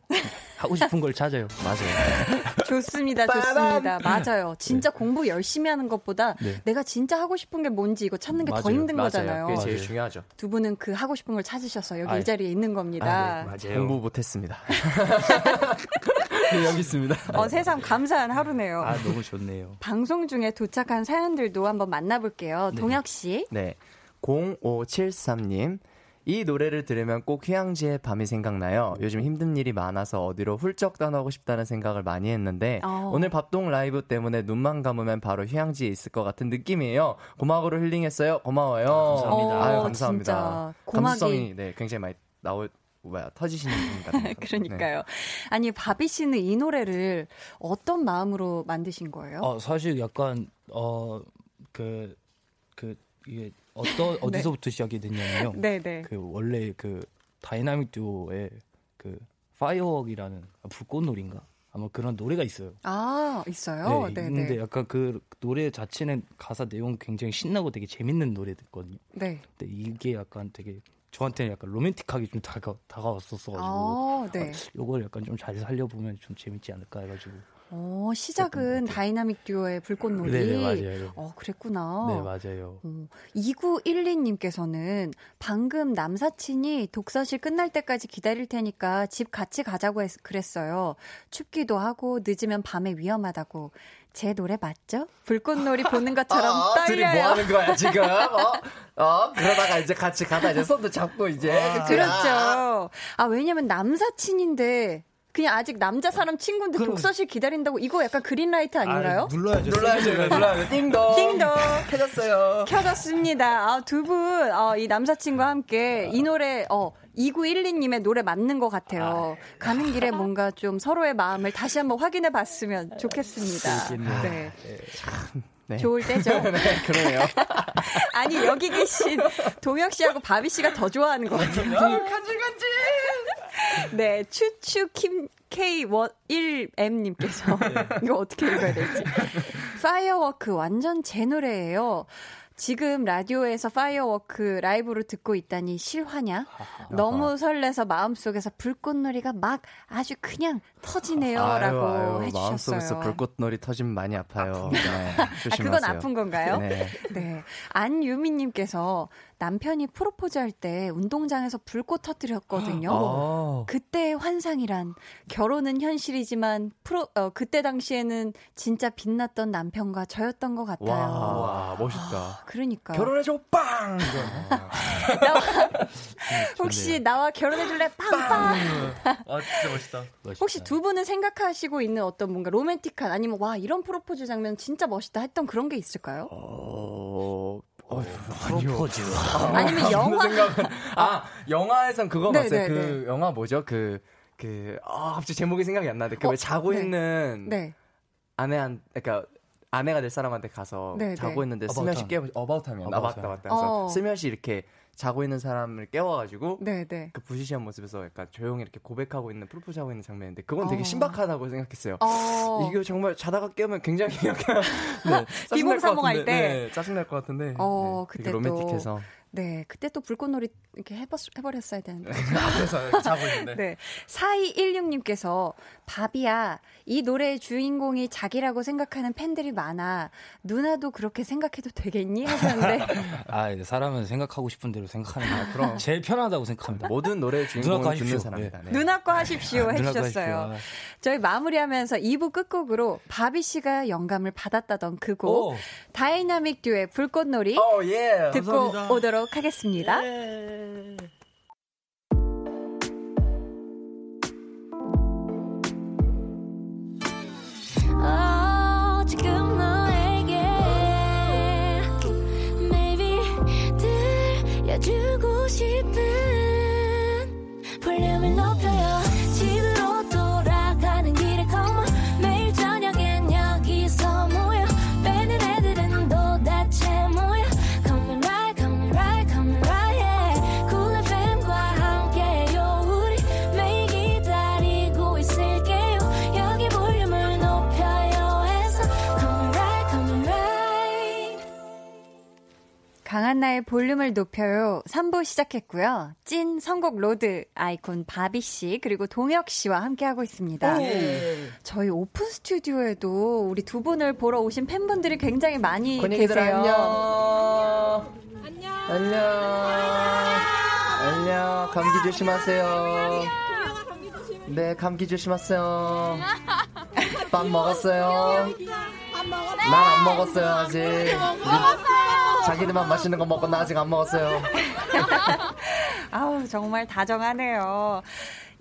하고 싶은 걸 찾아요. 맞아요. 좋습니다. 좋습니다. 맞아요. 진짜 네. 공부 열심히 하는 것보다 네. 내가 진짜 하고 싶은 게 뭔지 이거 찾는 게 더 힘든 맞아요. 거잖아요. 그게 제일 중요하죠. 두 분은 그 하고 싶은 걸 찾으셔서 여기 아이. 이 자리에 있는 겁니다. 아, 네. 맞아요. 공부 못했습니다. 네, 여기 있습니다. 어, 세상 감사한 하루네요. 아, 너무 좋네요. 방송 중에 도착한 사연들도 한번 만나볼게요. 네. 동혁 씨. 네. 0573님. 이 노래를 들으면 꼭 휴양지의 밤이 생각나요. 요즘 힘든 일이 많아서 어디로 훌쩍 떠나고 싶다는 생각을 많이 했는데 어. 오늘 밥동 라이브 때문에 눈만 감으면 바로 휴양지에 있을 것 같은 느낌이에요. 고막으로 힐링했어요. 고마워요. 감사합니다. 아유, 감사합니다. 감수성이 네, 굉장히 많이 나올 뭐야 터지시는 분 같아요. 그러니까요. 네. 아니 바비 씨는 이 노래를 어떤 마음으로 만드신 거예요? 어, 사실 약간 어그그 그 이게 어떤 네. 어디서부터 시작이 됐냐면요. 네, 네. 그 원래 그 Dynamic Duo의 그 Firework이라는 불꽃놀이인가 아마 그런 노래가 있어요. 아 있어요. 네, 네 있는데 약간 그 노래 자체는 가사 내용 굉장히 신나고 되게 재밌는 노래거든요. 네. 근데 이게 약간 되게 저한테는 약간 로맨틱하게 좀 다가, 다가왔었어가지고 아, 네. 아, 요걸 약간 좀 잘 살려보면 좀 재밌지 않을까 해가지고 어, 시작은 Dynamic Duo의 불꽃놀이. 네, 맞아요. 어, 그랬구나. 네, 맞아요. 어, 2912님께서는 방금 남사친이 독서실 끝날 때까지 기다릴 테니까 집 같이 가자고 했, 그랬어요. 춥기도 하고 늦으면 밤에 위험하다고. 제 노래 맞죠? 불꽃놀이 보는 것처럼 어, 떨려요. 둘이 뭐 하는 거야 지금? 어? 어? 그러다가 이제 같이 가다 이제 손도 잡고 이제. 아, 그렇죠. 아 왜냐면 남사친인데 그냥 아직 남자 사람 친구인데 그럼... 독서실 기다린다고 이거 약간 그린라이트 아닌가요? 아, 눌러야죠. 눌러야죠. 눌러야죠. 띵동. 띵동. 켜졌어요. 켜졌습니다. 아, 두 분, 어, 이 남자친구와 함께 이 노래, 어, 2912님의 노래 맞는 것 같아요. 아, 가는 길에 뭔가 좀 서로의 마음을 다시 한번 확인해 봤으면 좋겠습니다. 네. 네. 참. 네. 좋을 때죠. 네, 그러네요. 아니, 여기 계신 동혁 씨하고 바비 씨가 더 좋아하는 것 같아요. 간질간질! 네, 추추 킴 K1M님께서 이거 어떻게 읽어야 될지. Firework 완전 제 노래예요. 지금 라디오에서 Firework 라이브로 듣고 있다니 실화냐? 너무 설레서 마음속에서 불꽃놀이가 막 아주 그냥 터지네요. 아유, 라고 아유, 해주셨어요. 마음속에서 불꽃놀이 터지면 많이 아파요. 네, 아, 그건 아픈 건가요? 네. 네. 안유미님께서 남편이 프로포즈 할 때 운동장에서 불꽃 터뜨렸거든요. 아. 그때 환상이란 결혼은 현실이지만 프로 어, 그때 당시에는 진짜 빛났던 남편과 저였던 것 같아요. 와, 와 멋있다. 아, 그러니까 결혼해줘 빵. 나와, 혹시 나와 결혼해줄래 빵빵. 아 진짜 멋있다. 혹시 두 분은 생각하시고 있는 어떤 뭔가 로맨틱한 아니면 와 이런 프로포즈 장면 진짜 멋있다 했던 그런 게 있을까요? 어... 어, 프로포즈. 아니면 영화. 생각은, 아, 영화에선 그거 네, 봤어요. 네, 그 네. 영화 뭐죠? 그, 그, 아, 갑자기 제목이 생각이 안 나는데, 그왜 어, 자고 네. 있는 네. 아내한, 그러니까 아내가 될 사람한테 가서 네, 자고 있는데 슬며시 깨워, About Time. 아, 맞다, 맞다. 그래서 어. 슬며시 이렇게 자고 있는 사람을 깨워가지고 네네. 그 부시시한 모습에서 약간 조용히 이렇게 고백하고 있는 프로포즈 하고 있는 장면인데 그건 되게 어. 신박하다고 생각했어요. 어. 이거 정말 자다가 깨우면 굉장히 약간 네, 비몽사몽할 때 네, 짜증날 것 같은데 어, 네, 그때 로맨틱해서 네, 그때 또 불꽃놀이 이렇게 해버, 해버렸어야 되는데. 앞에서 자고 있는데. 네. 4216님께서, 바비야, 이 노래의 주인공이 자기라고 생각하는 팬들이 많아. 누나도 그렇게 생각해도 되겠니? 하셨는데. 아, 사람은 생각하고 싶은 대로 생각하는 거 그럼. 제일 편하다고 생각합니다. 모든 노래의 주인공을 듣는 사람이다. 네. 누나 거 하십시오. 해주셨어요. 저희 마무리하면서 2부 끝곡으로 바비 씨가 영감을 받았다던 그 곡, 다이나믹 듀오의 불꽃놀이 오, 예. 듣고 감사합니다. 오도록 하겠습니다. 예. 강한나의 볼륨을 높여요. 3부 시작했고요. 찐 선곡 로드 아이콘 바비 씨 그리고 동혁 씨와 함께하고 있습니다. 오. 저희 오픈 스튜디오에도 우리 두 분을 보러 오신 팬분들이 굉장히 많이 계세요. 안녕. 안녕. 안녕. 안녕. 감기 조심하세요. 네, 감기 조심하세요. 밥 먹었어요? 난 안 먹었어요, 아직. 자기들만 맛있는 거 먹고 나 아직 안 먹었어요. 아우, 정말 다정하네요.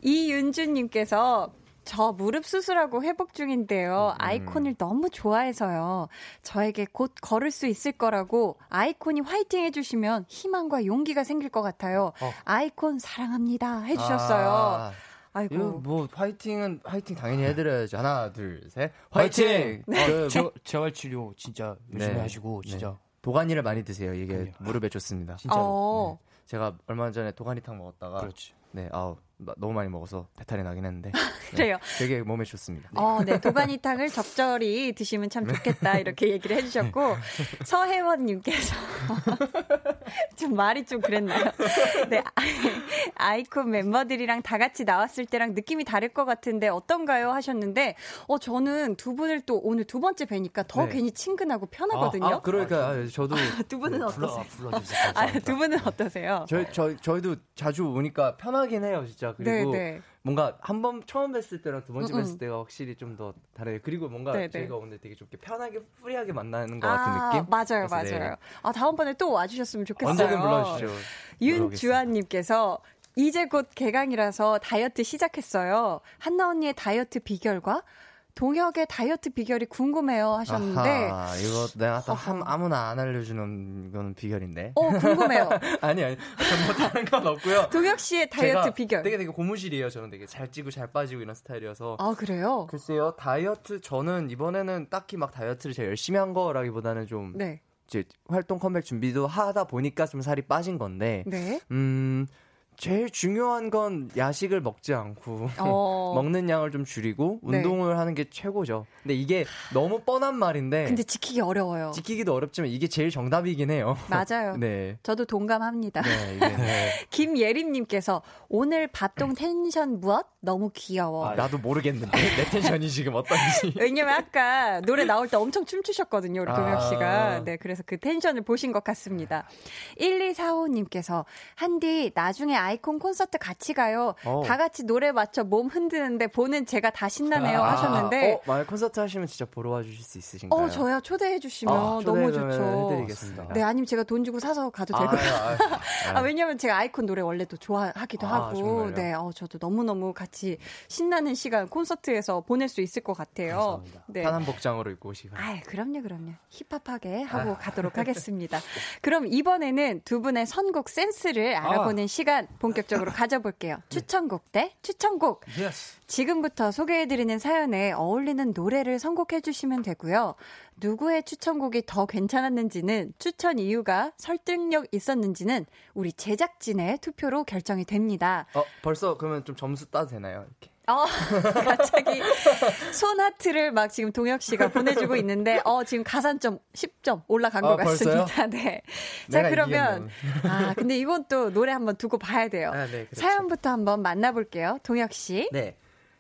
이윤주님께서 저 무릎 수술하고 회복 중인데요. 음. 아이콘을 너무 좋아해서요. 저에게 곧 걸을 수 있을 거라고 아이콘이 화이팅 해주시면 희망과 용기가 생길 것 같아요. 어. 아이콘 사랑합니다. 해주셨어요. 아. 아이고. 뭐 화이팅은 화이팅 당연히 해드려야지. 하나, 둘, 셋. 화이팅! 네. 그, 재, 재활 치료 진짜 열심히 네. 하시고 진짜 네. 도가니를 많이 드세요. 이게 그럼요. 무릎에 좋습니다. 진짜로. 어. 네. 제가 얼마 전에 도가니탕 먹었다가 그렇지. 네, 아우 너무 많이 먹어서 배탈이 나긴 했는데 네, 그래요. 되게 몸에 좋습니다. 네. 어, 네 도가니탕을 적절히 드시면 참 좋겠다 이렇게 얘기를 해주셨고 서혜원님께서 좀 말이 좀 그랬나요? 네 아이콘 멤버들이랑 다 같이 나왔을 때랑 느낌이 다를 것 같은데 어떤가요? 하셨는데 어 저는 두 분을 또 오늘 두 번째 뵈니까 더 네. 괜히 친근하고 편하거든요. 아, 아 그러니까 아, 저도 아, 두 분은 네, 어떠세요? 불러, 불러주세요. 아, 두 분은 어떠세요? 저희 저 저희도 자주 오니까 편하긴 해요, 진짜. 그리고 네, 네. 뭔가 한 번 처음 뵀을 때랑 두 번째 음, 음. 뵀을 때가 확실히 좀 더 달라요 그리고 뭔가 네네. 저희가 오늘 되게 좀 편하게 프리하게 만나는 것 아, 같은 느낌? 맞아요, 맞아요. 네. 아 다음번에 또 와주셨으면 좋겠어요. 언제든 불러주시죠. 윤주환님께서 이제 곧 개강이라서 다이어트 시작했어요. 한나 언니의 다이어트 비결과 동혁의 다이어트 비결이 궁금해요 하셨는데. 아하, 이거 내가 또 한, 아무나 안 알려주는 거는 비결인데. 어 궁금해요. 아니 아니 뭐 다른 건 없고요. 동혁 씨의 다이어트 비결. 되게 되게 고무실이에요 저는 되게. 잘 찌고 잘 빠지고 이런 스타일이어서. 아 그래요? 글쎄요 다이어트 저는 이번에는 딱히 막 다이어트를 제가 열심히 한 거라기보다는 좀 네. 이제 활동 컴백 준비도 하다 보니까 좀 살이 빠진 건데. 네. 음 제일 중요한 건 야식을 먹지 않고 어. 먹는 양을 좀 줄이고 네. 운동을 하는 게 최고죠. 근데 이게 너무 뻔한 말인데 근데 지키기 어려워요. 지키기도 어렵지만 이게 제일 정답이긴 해요. 맞아요. 네. 저도 동감합니다. 네, 네. 김예림 님께서 오늘 밥동 텐션 무엇? 너무 귀여워. 아, 나도 모르겠는데 내 텐션이 지금 어떤지. 왜냐면 아까 노래 나올 때 엄청 춤추셨거든요. 우리 동혁 씨가. 아. 네, 그래서 그 텐션을 보신 것 같습니다. 1245 님께서 한디 나중에 아이콘 콘서트 같이 가요. 오. 어. 다 같이 노래 맞춰 몸 흔드는데 보는 제가 다 신나네요 아. 하셨는데. 어, 만약 콘서트 하시면 진짜 보러 와 주실 수 있으신가요? 어, 저야 초대해 주시면 아, 너무 좋죠. 해드리겠습니다. 네, 아니면 제가 돈 주고 사서 가도 아, 되고요. 아, 아, 아, 왜냐면 제가 아이콘 노래 원래도 좋아하기도 하고. 정말요? 네, 어, 저도 너무너무 같이 신나는 시간 콘서트에서 보낼 수 있을 것 같아요. 감사합니다. 네. 편한 복장으로 입고 오시고. 아, 그럼요, 그럼요. 힙합하게 하고 가도록 하겠습니다. 그럼 이번에는 두 분의 선곡 센스를 알아보는 시간 본격적으로 가져볼게요. 네. 추천곡 대 추천곡. Yes. 지금부터 소개해드리는 사연에 어울리는 노래를 선곡해주시면 되고요. 누구의 추천곡이 더 괜찮았는지는 추천 이유가 설득력 있었는지는 우리 제작진의 투표로 결정이 됩니다. 어, 벌써 그러면 좀 점수 따도 되나요? 이렇게. 어, 갑자기 손 하트를 막 지금 동혁 씨가 보내주고 있는데, 어, 지금 가산점 10점 올라간 아, 것 같습니다. 벌써요? 네. 자, 그러면, 아, 근데 이건 또 노래 한번 두고 봐야 돼요. 아, 네, 그렇죠. 사연부터 한번 만나볼게요. 동혁 씨. 네.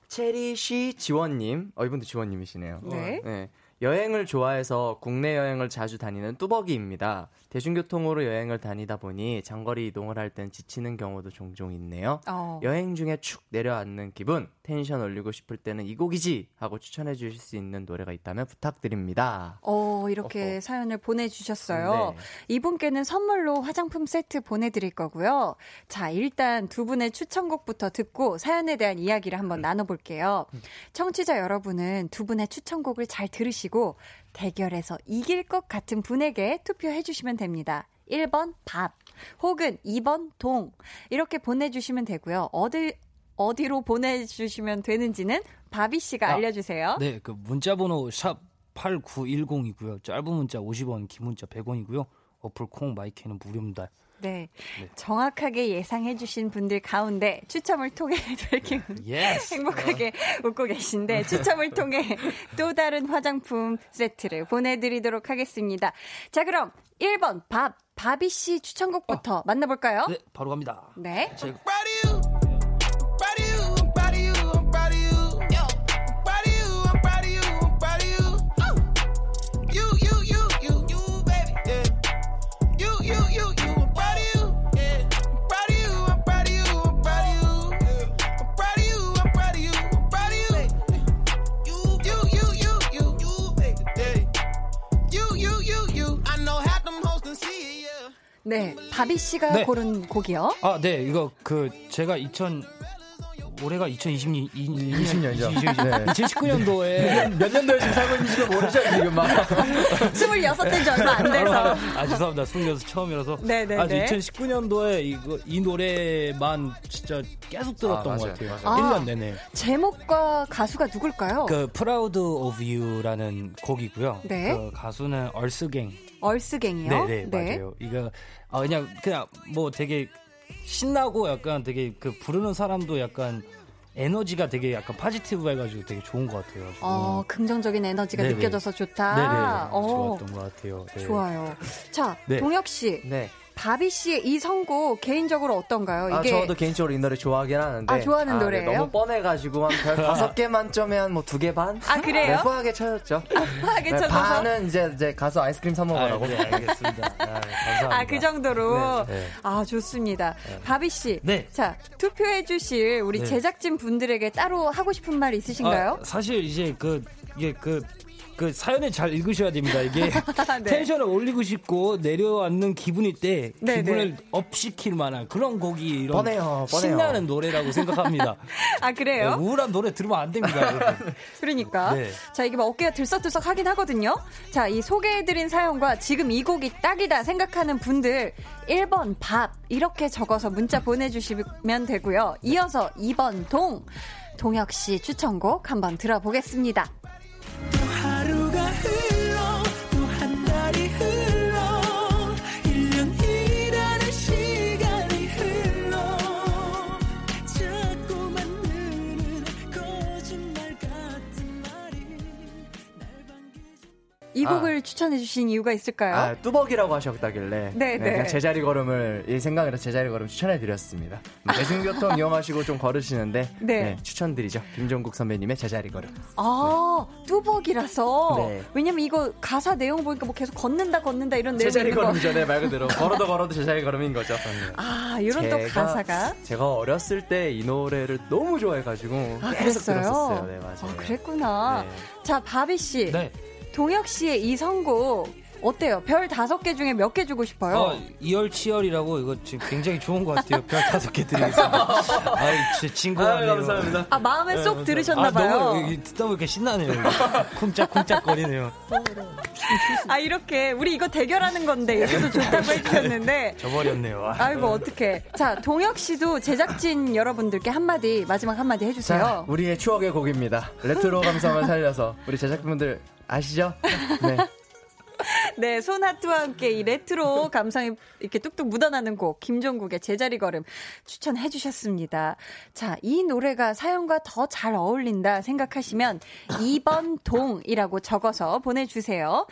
체리시 지원님, 어, 이분도 지원님이시네요. 네. 네. 여행을 좋아해서 국내 여행을 자주 다니는 뚜벅이입니다. 대중교통으로 여행을 다니다 보니 장거리 이동을 할 땐 지치는 경우도 종종 있네요. 어. 여행 중에 축 내려앉는 기분, 텐션 올리고 싶을 때는 이 곡이지 하고 추천해 주실 수 있는 노래가 있다면 부탁드립니다. 어, 이렇게 어허. 사연을 보내 주셨어요. 네. 이분께는 선물로 화장품 세트 보내 드릴 거고요. 자, 일단 두 분의 추천곡부터 듣고 사연에 대한 이야기를 한번 음. 나눠 볼게요. 음. 청취자 여러분은 두 분의 추천곡을 잘 들으시고 대결에서 이길 것 같은 분에게 투표해 주시면 됩니다. 1번 밥 혹은 2번 동 이렇게 보내주시면 되고요. 어디 어디로 보내주시면 되는지는 바비 씨가 아, 알려주세요. 네, 그 문자번호 샵 8910이고요. 짧은 문자 50원, 긴 문자 100원이고요. 어플 콩 마이크는 무료입니다. 네. 네. 정확하게 예상해 주신 분들 가운데 추첨을 통해 이렇게 yes. 행복하게 웃고 계신데 추첨을 통해 또 다른 화장품 세트를 보내드리도록 하겠습니다. 자, 그럼 1번 밥, 바비 씨 추천곡부터 어. 만나볼까요? 네, 바로 갑니다. 네. 제... 네, 바비 씨가 네. 고른 곡이요. 아, 네, 이거 그 제가 2000 올해가 2020년 20년이죠. 2019년도에 몇 년도에 지금 살고 있는지도 모르죠 지금 막 26된 지 얼마 안 돼서. 아 죄송합니다. 26 처음이라서. 네네. 아 2019년도에 이거 이 노래만 진짜 계속 들었던 아, 것 같아요. 맞아요. 1년 내내. 제목과 가수가 누굴까요? 그 Proud of You라는 곡이고요. 네. 그 가수는 얼스갱. 얼스갱이요? 네네 네, 맞아요. 이거 어, 그냥 그냥 뭐 되게 신나고 약간 되게 그 부르는 사람도 약간 에너지가 되게 약간 파지티브 해가지고 되게 좋은 것 같아요. 어, 긍정적인 에너지가 네네. 느껴져서 좋다. 네네. 어. 좋았던 것 같아요. 네. 좋아요. 자, 네. 동혁 씨. 네. 바비 씨의 이 선곡 개인적으로 어떤가요? 아, 이게 아, 저도 개인적으로 이 노래 좋아하긴 하는데. 아, 좋아하는 아, 네, 노래예요? 네, 너무 뻔해가지고 한별 다섯 개 만점에 한 뭐 두 개 반? 아, 그래요? 후하게 쳐졌죠. 후하게 네, 쳐서 반은 이제, 이제 가서 아이스크림 사 먹으라고. 아, 네, 알겠습니다. 아, 감사합니다. 아, 그 정도로? 네, 네. 아, 좋습니다. 네. 바비 씨. 네. 자, 투표해 주실 우리 제작진 분들에게 따로 하고 싶은 말 있으신가요? 아, 사실 이제 그, 이게 그, 그 사연을 잘 읽으셔야 됩니다. 이게 네. 텐션을 올리고 싶고 내려앉는 기분일 때 네, 기분을 네. 업시킬 만한 그런 곡이 이런 뻔해요, 뻔해요. 신나는 노래라고 생각합니다. 아 그래요? 네, 우울한 노래 들으면 안 됩니다. 그러니까 네. 자 이게 막 어깨가 들썩들썩 하긴 하거든요. 자 이 소개해드린 사연과 지금 이 곡이 딱이다 생각하는 분들 1번 밥 이렇게 적어서 문자 보내주시면 되고요. 이어서 2번 동 동혁 씨 추천곡 한번 들어보겠습니다. 하 이 곡을 아. 추천해 주신 이유가 있을까요? 아, 뚜벅이라고 하셨다길래 네, 네. 네. 제자리 걸음을 이 생각으로 제자리 걸음 추천해 드렸습니다. 뭐 대중교통 이용하시고 좀 걸으시는데 네. 네, 추천드리죠. 김종국 선배님의 제자리 걸음. 아 뚜벅이라서 네. 왜냐면 이거 가사 내용 보니까 뭐 계속 걷는다 걷는다 이런 내용 제자리 걸음이죠. 네, 말 그대로 걸어도 걸어도 제자리 걸음인 거죠. 아 이런 또 가사가 제가 어렸을 때 이 노래를 너무 좋아해가지고 아, 계속 그랬어요? 들었었어요. 네 맞아요. 아, 그랬구나. 네. 자 바비 씨. 네. 동혁 씨의 이 선곡 어때요? 별 다섯 개 중에 몇 개 주고 싶어요? 어, 이열치열이라고 이거 지금 굉장히 좋은 것 같아요. 별 다섯 개 드리겠습니다. 아이, 제 친구가 아, 감사합니다. 아, 마음에 쏙 네, 들으셨나봐요. 아, 너무 듣다 보니까 신나네요. 쿵짝쿵짝거리네요. 아, 이렇게. 우리 이거 대결하는 건데, 이것도 좋다고 해주셨는데. 저버렸네요. 아이고, 어떡해. 자, 동혁 씨도 제작진 여러분들께 한마디, 마지막 한마디 해주세요. 자, 우리의 추억의 곡입니다. 레트로 감성을 살려서 우리 제작진분들 아시죠? 네. 네, 손하트와 함께 이 레트로 감성이 이렇게 뚝뚝 묻어나는 곡, 김종국의 제자리 걸음 추천해 주셨습니다. 자, 이 노래가 사연과 더 잘 어울린다 생각하시면 2번 동이라고 적어서 보내주세요.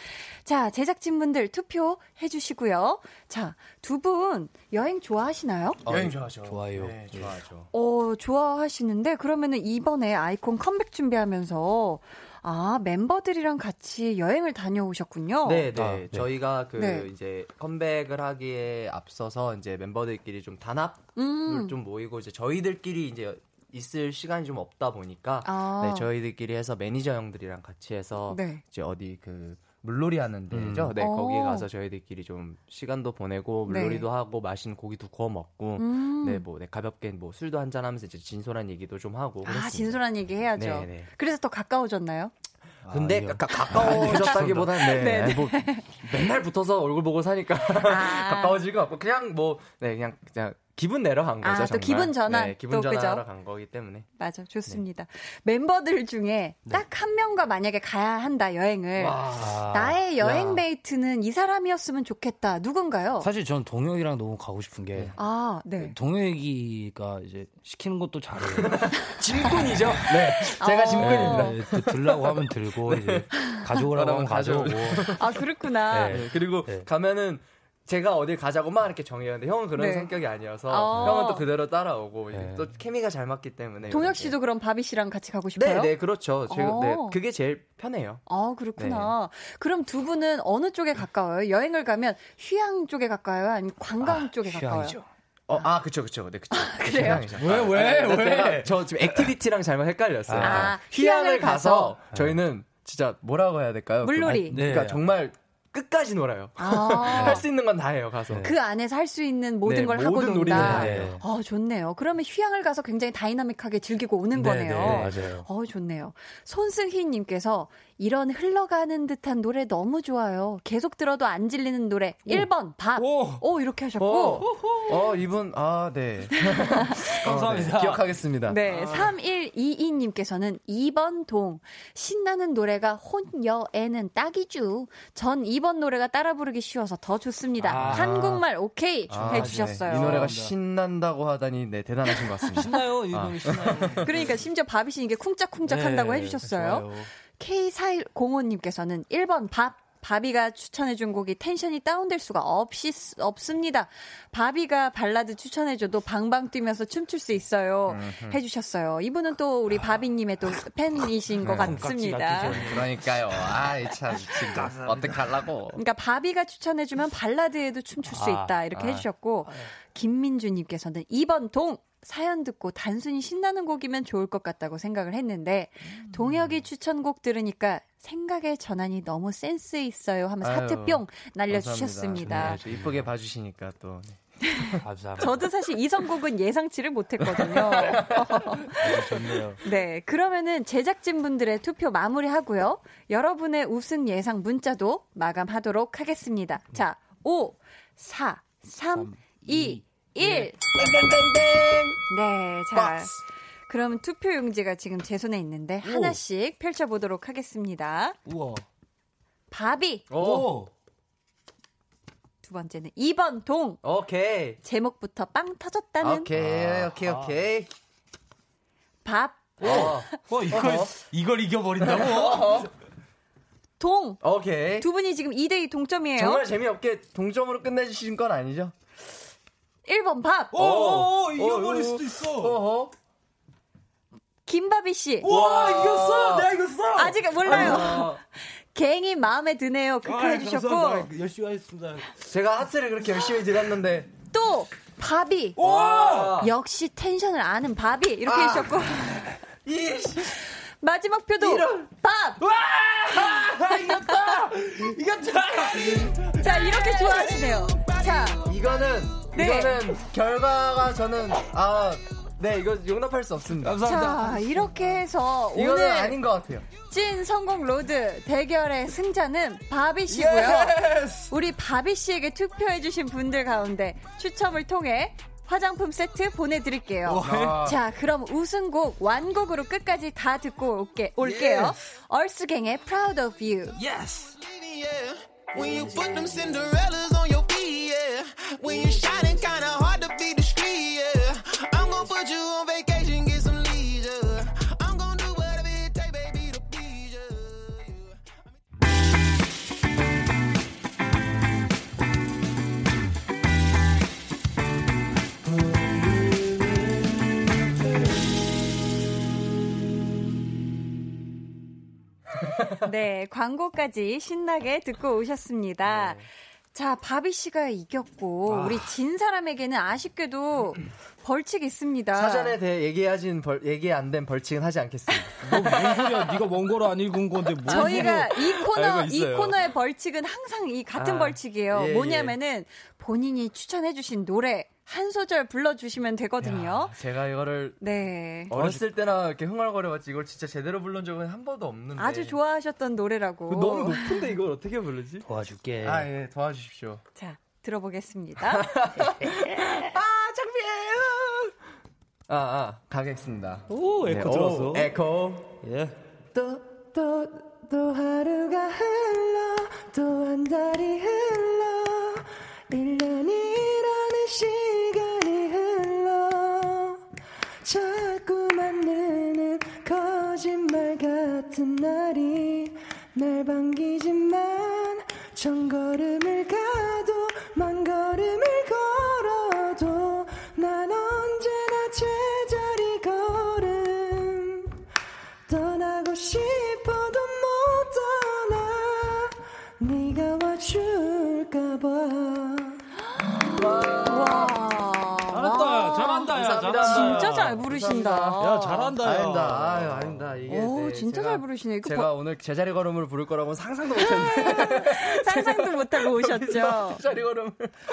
자, 제작진분들 투표 해 주시고요. 자, 두 분 여행 좋아하시나요? 어, 여행 좋아하죠. 좋아요. 네, 좋아하죠. 어, 좋아하시는데 그러면은 이번에 아이콘 컴백 준비하면서 아, 멤버들이랑 같이 여행을 다녀오셨군요. 네, 네. 아, 네. 저희가 그 네. 이제 컴백을 하기에 앞서서 이제 멤버들끼리 좀 단합을 음. 좀 모이고 이제 저희들끼리 이제 있을 시간이 좀 없다 보니까 아. 네, 저희들끼리 해서 매니저 형들이랑 같이 해서 네. 이제 어디 그 물놀이 하는 데죠. 음. 네, 거기에 어. 가서 저희들끼리 좀 시간도 보내고 네. 물놀이도 네. 하고 맛있는 고기도 구워 먹고 음. 네, 뭐 네, 가볍게 뭐 술도 한잔 하면서 이제 진솔한 얘기도 좀 하고 아, 그랬습니다. 진솔한 얘기 해야죠. 네, 네. 그래서 더 가까워졌나요? 근데 아, 가, 가까워졌다기보다는 네, 네, 네. 뭐 맨날 붙어서 얼굴 보고 사니까 아. 가까워질 것 같고 그냥 뭐 네, 그냥 그냥 기분 내러 간 거죠. 아, 또 기분 전환. 네, 기분 전환하러 간 거기 때문에. 맞아, 좋습니다. 네. 멤버들 중에 네. 딱한 명과 만약에 가야 한다 여행을 와. 나의 여행 야. 메이트는 이 사람이었으면 좋겠다. 누군가요? 사실 전 동혁이랑 너무 가고 싶은 게. 아, 네. 동혁이가 이제 시키는 것도 잘해요. 짐꾼이죠. 네, 제가 어. 짐꾼입니다. 네, 들라고 하면 들고 이제 가져오라고 하면 가져오고. 아 그렇구나. 네. 그리고 네. 가면은 제가 어딜 가자고만 이렇게 정해는데 형은 그런 네. 성격이 아니어서 어. 형은 또 그대로 따라오고 네. 또 케미가 잘 맞기 때문에 동혁 씨도 그럼 바비 씨랑 같이 가고 싶어요? 네, 네 그렇죠. 제가, 네, 어. 그게 제일 편해요. 아 그렇구나. 네. 그럼 두 분은 어느 쪽에 가까워요? 여행을 가면 휴양 쪽에 가까워요? 아니면 관광 아, 쪽에 휴양이죠. 가까워요? 어, 아, 그쵸, 그쵸. 네, 그쵸. 아, 그래요? 왜, 왜, 아, 왜? 저 지금 액티비티랑 잘못 헷갈렸어요. 아, 휴양을 가서, 가서 저희는 진짜 뭐라고 해야 될까요? 물놀이. 그, 그러니까 정말 끝까지 놀아요. 아. 할수 있는 건 다 해요, 가서. 그 안에서 할 수 있는 모든 네, 걸 모든 하고 논다. 네. 어, 좋네요. 그러면 휴양을 가서 굉장히 다이나믹하게 즐기고 오는 네, 거네요. 네, 맞아요. 어, 좋네요. 손승희 님께서 이런 흘러가는 듯한 노래 너무 좋아요. 계속 들어도 안 질리는 노래. 오. 1번 밥. 오, 오 이렇게 하셨고. 오. 어, 이분 아, 네. 감사합니다. 어, 네. 기억하겠습니다. 네. 아. 3122 이은경님께서는 2번 동. 신나는 노래가 혼여에는 딱이죠. 전 2번 노래가 따라 부르기 쉬워서 더 좋습니다. 아. 한국말 오케이 아, 해주셨어요. 네. 이 노래가 신난다고 하다니 네 대단하신 것 같습니다. 신나요, 이은경이 아. 신나요. 그러니까 심지어 바비 씨 이게 쿵짝쿵짝 네, 한다고 해주셨어요. K4105님께서는 1번 밥. 바비가 추천해준 곡이 텐션이 다운될 수가 없이, 없습니다. 바비가 발라드 추천해줘도 방방 뛰면서 춤출 수 있어요. 해주셨어요. 이분은 또 우리 바비님의 또 팬이신 것 네. 같습니다. 그러니까요. 아이, 참, 진짜. 어떡하려고. 그러니까 바비가 추천해주면 발라드에도 춤출 수 아, 있다. 이렇게 아, 해주셨고, 아, 김민주님께서는 2번 동! 사연 듣고 단순히 신나는 곡이면 좋을 것 같다고 생각을 했는데 음. 동혁이 추천곡 들으니까 생각의 전환이 너무 센스 있어요 하면서 아유, 하트 뿅 날려주셨습니다. 네, 이쁘게 봐주시니까 또. 네. 감사합니다. 저도 사실 이 선곡은 예상치를 못했거든요. 네, 좋네요. 네, 그러면은 제작진 분들의 투표 마무리하고요. 여러분의 우승 예상 문자도 마감하도록 하겠습니다. 자, 5, 4, 3, 3 2, 1. 땡땡땡땡. 네, 자. 박스. 그럼 투표 용지가 지금 제 손에 있는데 오. 하나씩 펼쳐 보도록 하겠습니다. 우와. 바비. 오. 두 번째는 2번 동. 오케이. 제목부터 빵 터졌다는. 오케이, 아. 오케이, 오케이. 밥. 오. 어, 이걸, 이걸 이겨 버린다고? 동. 오케이. 두 분이 지금 2대2 동점이에요. 정말 재미없게 동점으로 끝내주신 건 아니죠? 1번 밥. 오, 오, 오 이겨버릴 수도 있어. 어허. 김바비 씨. 와, 이겼어! 내가 이겼어! 아직 몰라요. 갱이 마음에 드네요. 그렇게 해주셨고. 열심히 하겠습니다. 제가 하트를 그렇게 열심히 드렸는데. 또, 바비. 와! 역시 텐션을 아는 바비. 이렇게 아. 해주셨고. 마지막 표도 이런. 밥! 와! 이겼다! 이겼다! 자, 이렇게 좋아하시네요. 자. 이거는 네. 이거는 결과가 저는 아. 네, 이거 용납할 수 없습니다. 감사합니다. 자, 이렇게 해서 이거는 오늘 아닌 것 같아요. 찐 선곡 로드 대결의 승자는 바비 씨고요. Yes! 우리 바비 씨에게 투표해 주신 분들 가운데 추첨을 통해 화장품 세트 보내드릴게요. 와. 자, 그럼 우승곡 완곡으로 끝까지 다 듣고 올게, 올게요. 얼스갱의 Proud of You. Yes. When you put them Cinderellas on your feet, yeah. When you're shining, kinda hard to be discreet, yeah. I'm gonna put you on vacation, 네, 광고까지 신나게 듣고 오셨습니다. 네. 자, 바비 씨가 이겼고 아. 우리 진 사람에게는 아쉽게도 벌칙 있습니다. 사전에 대해 얘기하진 벌, 얘기 안 된 벌칙은 하지 않겠습니다. 뭔 소리야? 네가 원고로 안 읽은 건데 뭐? 저희가 이 코너 이 코너의 벌칙은 항상 이 같은 아, 벌칙이에요. 예, 예. 뭐냐면은 본인이 추천해 주신 노래 한 소절 불러주시면 되거든요. 야, 제가 이거를 네. 어렸을 때나 이렇게 흥얼거려봤지 이걸 진짜 제대로 불른 적은 한 번도 없는데. 아주 좋아하셨던 노래라고. 너무 높은데 이걸 어떻게 부르지? 도와줄게. 아, 예, 도와주십시오. 자, 들어보겠습니다. 아, 창피해요. 아, 아, 가겠습니다. 오, 에코 네. 오, 에코. 예. 또, 또, 또 하루가 흘러, 또 부르시네. 제가 버... 오늘 제자리 걸음을 부를 거라고는 상상도 못했는데. 상상도 못하고 오셨죠. 제자리 걸음을.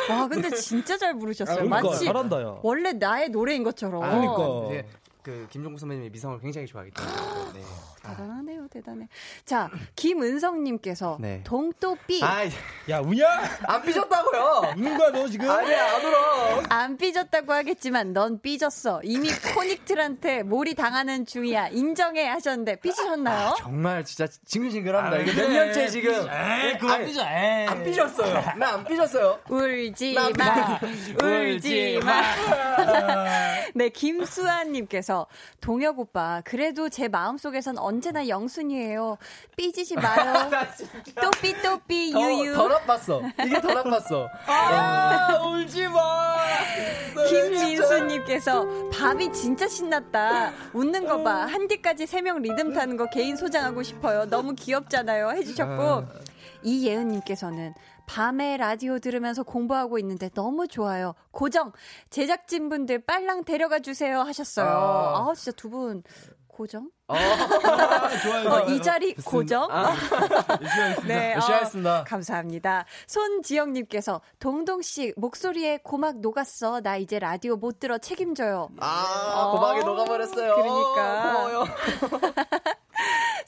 와, 근데 진짜 잘 부르셨어요. 그러니까, 마치 잘한다, 야. 원래 나의 노래인 것처럼. 아, 그러니까. 그 김종국 선배님의 미성을 굉장히 좋아하기 때문에. 네. 아, 대단하네요, 대단해. 자, 김은성님께서 네. 동또 삐. 아, 야 우냐? 안 삐졌다고요? 우는 거야 너 지금? 아니야 안 울어. 안 삐졌다고 하겠지만 넌 삐졌어. 이미 코닉틀한테 몰이 당하는 중이야. 인정해 하셨는데 삐지셨나요? 아, 정말 진짜 징글징글합니다. 아, 이게 몇 년째 지금. 에이, 그만 삐져. 에이. 안 삐졌어요. 나 안 삐졌어요. 울지 마. 울지 마. 네, 김수아님께서 동혁 오빠 그래도 제 마음속에선 언제나 영 순이에요. 삐지지 마요. 또삐 또삐 유유. 더 나빴어. 이게 더 나빴어. 아, 울지 마. 김민수님께서 밥이 진짜 신났다. 웃는 거 봐. 한디까지 세 명 리듬 타는 거 개인 소장하고 싶어요. 너무 귀엽잖아요. 해주셨고. 아. 이예은님께서는 밤에 라디오 들으면서 공부하고 있는데 너무 좋아요. 고정 제작진분들 빨랑 데려가 주세요 하셨어요. 아, 아 진짜 두 분 고정? 어, 좋아요, 어, 이 자리 고정? 아, 네, 열심히 하겠습니다. 어, 감사합니다. 손지영님께서 동동씨 목소리에 고막 녹았어. 나 이제 라디오 못 들어 책임져요. 아, 고막이 녹아버렸어요. 그러니까. 고마워요.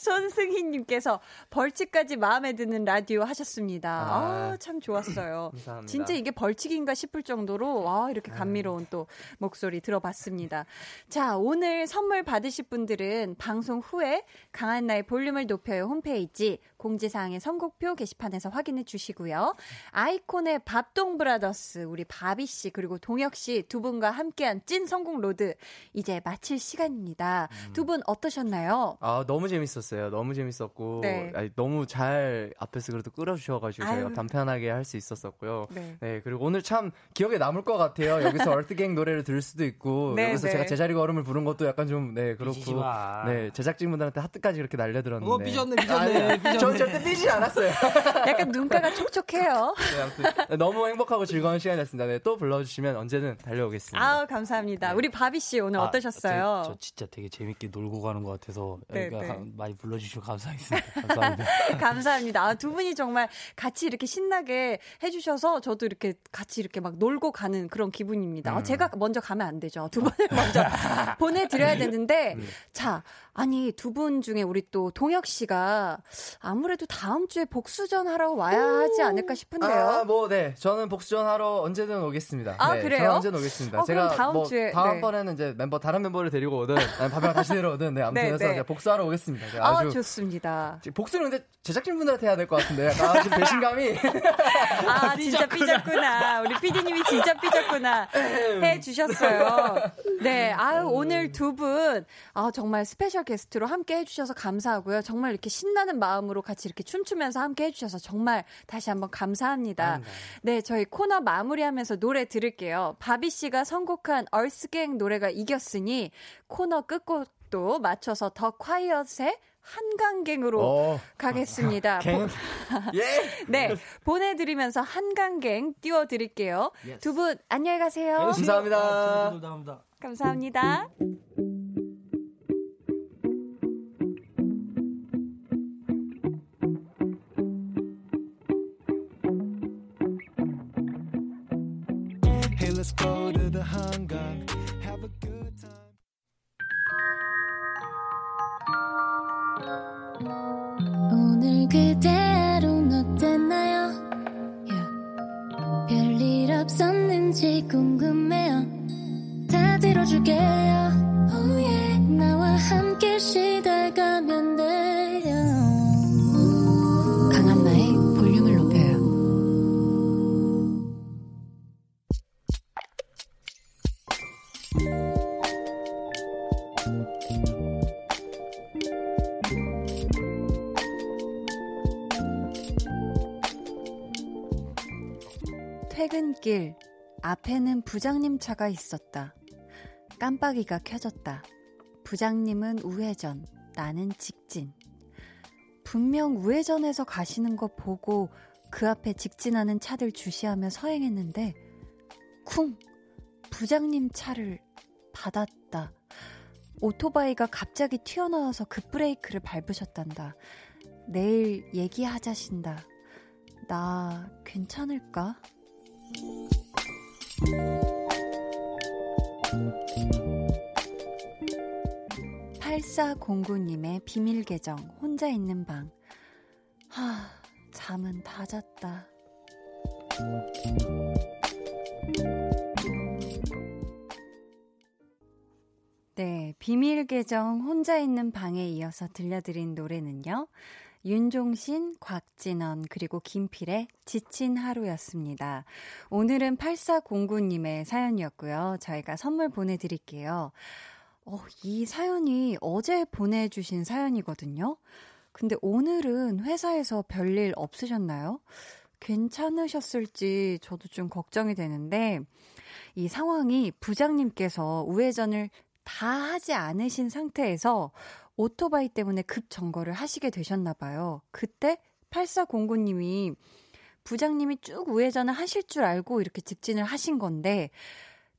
손승희님께서 벌칙까지 마음에 드는 라디오 하셨습니다. 아, 아 참 좋았어요. 진짜 이게 벌칙인가 싶을 정도로 와 이렇게 감미로운 또 목소리 들어봤습니다. 자 오늘 선물 받으실 분들은 방송 후에 강한나의 볼륨을 높여요 홈페이지 공지사항의 선곡표 게시판에서 확인해 주시고요. 아이콘의 밥동 브라더스 우리 바비 씨 그리고 동혁 씨 두 분과 함께한 찐 선곡 로드 이제 마칠 시간입니다. 음. 두분 어떠셨나요? 아 너무 재밌었어요. 너무 재밌었고 네. 아니, 너무 잘 앞에서 그래도 끌어주셔가지고 저희가 간편하게 할 수 있었었고요. 네. 네. 그리고 오늘 참 기억에 남을 것 같아요. 여기서 얼트갱 노래를 들을 수도 있고 네, 여기서 네. 제가 제자리 걸음을 부른 것도 약간 좀 네 그렇고 네 제작진분들한테 하트까지 이렇게 날려들었는데. 어 삐졌네 삐졌네. 삐졌네. 저 절대 삐지 않았어요. 약간 눈가가 촉촉해요. 네, 아무튼 너무 행복하고 즐거운 시간이었습니다. 네, 또 불러주시면 언제든 달려오겠습니다. 아 감사합니다. 네. 우리 바비 씨 오늘 아, 어떠셨어요? 저, 저, 진짜 되게 재밌게 놀고 가는 것 같아서 네, 네. 많이 불러주시고 감사하겠습니다. 감사합니다. 감사합니다. 아, 두 분이 정말 같이 이렇게 신나게 해주셔서 저도 이렇게 같이 이렇게 막 놀고 가는 그런 기분입니다. 아, 음. 아, 제가 먼저 가면 안 되죠. 두 분을 먼저 보내드려야 되는데 음. 자 아니 두 분 중에 우리 또 동혁 씨가 아무래도 다음 주에 복수전 하러 와야 하지 않을까 싶은데요. 아, 뭐 네. 저는 복수전 하러 언제든 오겠습니다. 아, 네, 그래요? 언제든 오겠습니다. 어, 제가 다음 뭐 주에 다음번에는 네. 이제 멤버 다른 멤버를 데리고 오든 밥이랑 다시 내려오든 네, 아무튼 네, 해서 네. 복수하러 오겠습니다. 아, 아주 좋습니다. 복수는 근데 제작진분들한테 해야 될 것 같은데 약간 지금 배신감이 아, 진짜 삐졌구나. 우리 피디님이 진짜 삐졌구나. 해 주셨어요. 네. 아유, 오늘 두 분 아, 정말 스페셜 게스트로 함께 해 주셔서 감사하고요. 정말 이렇게 신나는 마음으로 같이 이렇게 춤추면서 함께 해 주셔서 정말 다시 한번 감사합니다. 네, 저희 코너 마무리하면서 노래 들을게요. 바비 씨가 선곡한 얼스갱 노래가 이겼으니 코너 끝곡도 맞춰서 더 콰이엇의 한강갱으로 어. 가겠습니다. 갱? 예. 네, 보내드리면서 한강갱 띄워드릴게요. 두 분 안녕히 가세요. 네, 감사합니다. 감사합니다. 부장님 차가 있었다. 깜빡이가 켜졌다. 부장님은 우회전, 나는 직진. 분명 우회전해서 가시는 거 보고 그 앞에 직진하는 차들 주시하며 서행했는데 쿵! 부장님 차를 받았다. 오토바이가 갑자기 튀어나와서 급브레이크를 밟으셨단다. 내일 얘기하자신다. 나 괜찮을까? 8409님의 비밀 계정, 혼자 있는 방. 하, 잠은 다 잤다. 네, 비밀 계정 혼자 있는 방에 이어서 들려드린 노래는요. 윤종신, 곽진원, 그리고 김필의 지친 하루였습니다. 오늘은 8409님의 사연이었고요. 저희가 선물 보내드릴게요. 어, 이 사연이 어제 보내주신 사연이거든요. 근데 오늘은 회사에서 별일 없으셨나요? 괜찮으셨을지 저도 좀 걱정이 되는데, 이 상황이 부장님께서 우회전을 다 하지 않으신 상태에서 오토바이 때문에 급 점거를 하시게 되셨나 봐요. 그때 8409님이 부장님이 쭉 우회전을 하실 줄 알고 이렇게 직진을 하신 건데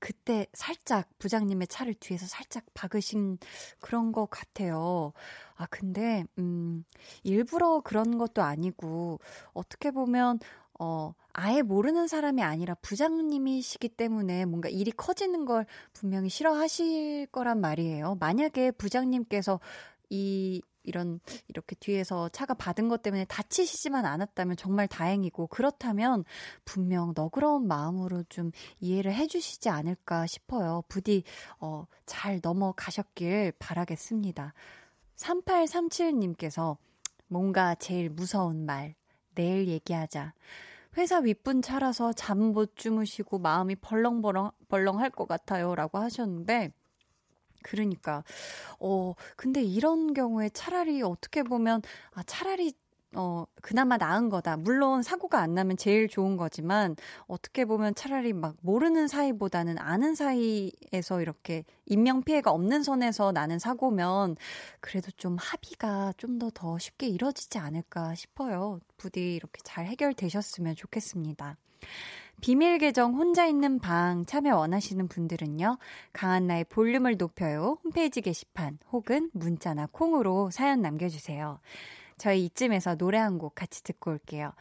그때 살짝 부장님의 차를 뒤에서 살짝 박으신 그런 것 같아요. 아, 근데, 음, 일부러 그런 것도 아니고, 어떻게 보면, 어, 아예 모르는 사람이 아니라 부장님이시기 때문에 뭔가 일이 커지는 걸 분명히 싫어하실 거란 말이에요. 만약에 부장님께서 이 이런 이렇게 뒤에서 차가 받은 것 때문에 다치시지만 않았다면 정말 다행이고 그렇다면 분명 너그러운 마음으로 좀 이해를 해주시지 않을까 싶어요. 부디 어, 잘 넘어가셨길 바라겠습니다. 3837님께서 뭔가 제일 무서운 말 내일 얘기하자. 회사 윗분 차라서 잠 못 주무시고 마음이 벌렁벌렁 벌렁할 것 같아요라고 하셨는데 그러니까 어 근데 이런 경우에 차라리 어떻게 보면 아 차라리 어, 그나마 나은 거다. 물론 사고가 안 나면 제일 좋은 거지만 어떻게 보면 차라리 막 모르는 사이보다는 아는 사이에서 이렇게 인명 피해가 없는 선에서 나는 사고면 그래도 좀 합의가 좀 더더 더 쉽게 이뤄지지 않을까 싶어요. 부디 이렇게 잘 해결되셨으면 좋겠습니다. 비밀 계정 혼자 있는 방 참여 원하시는 분들은요. 강한나의 볼륨을 높여요. 홈페이지 게시판 혹은 문자나 콩으로 사연 남겨주세요. 저희 이쯤에서 노래 한 곡 같이 듣고 올게요.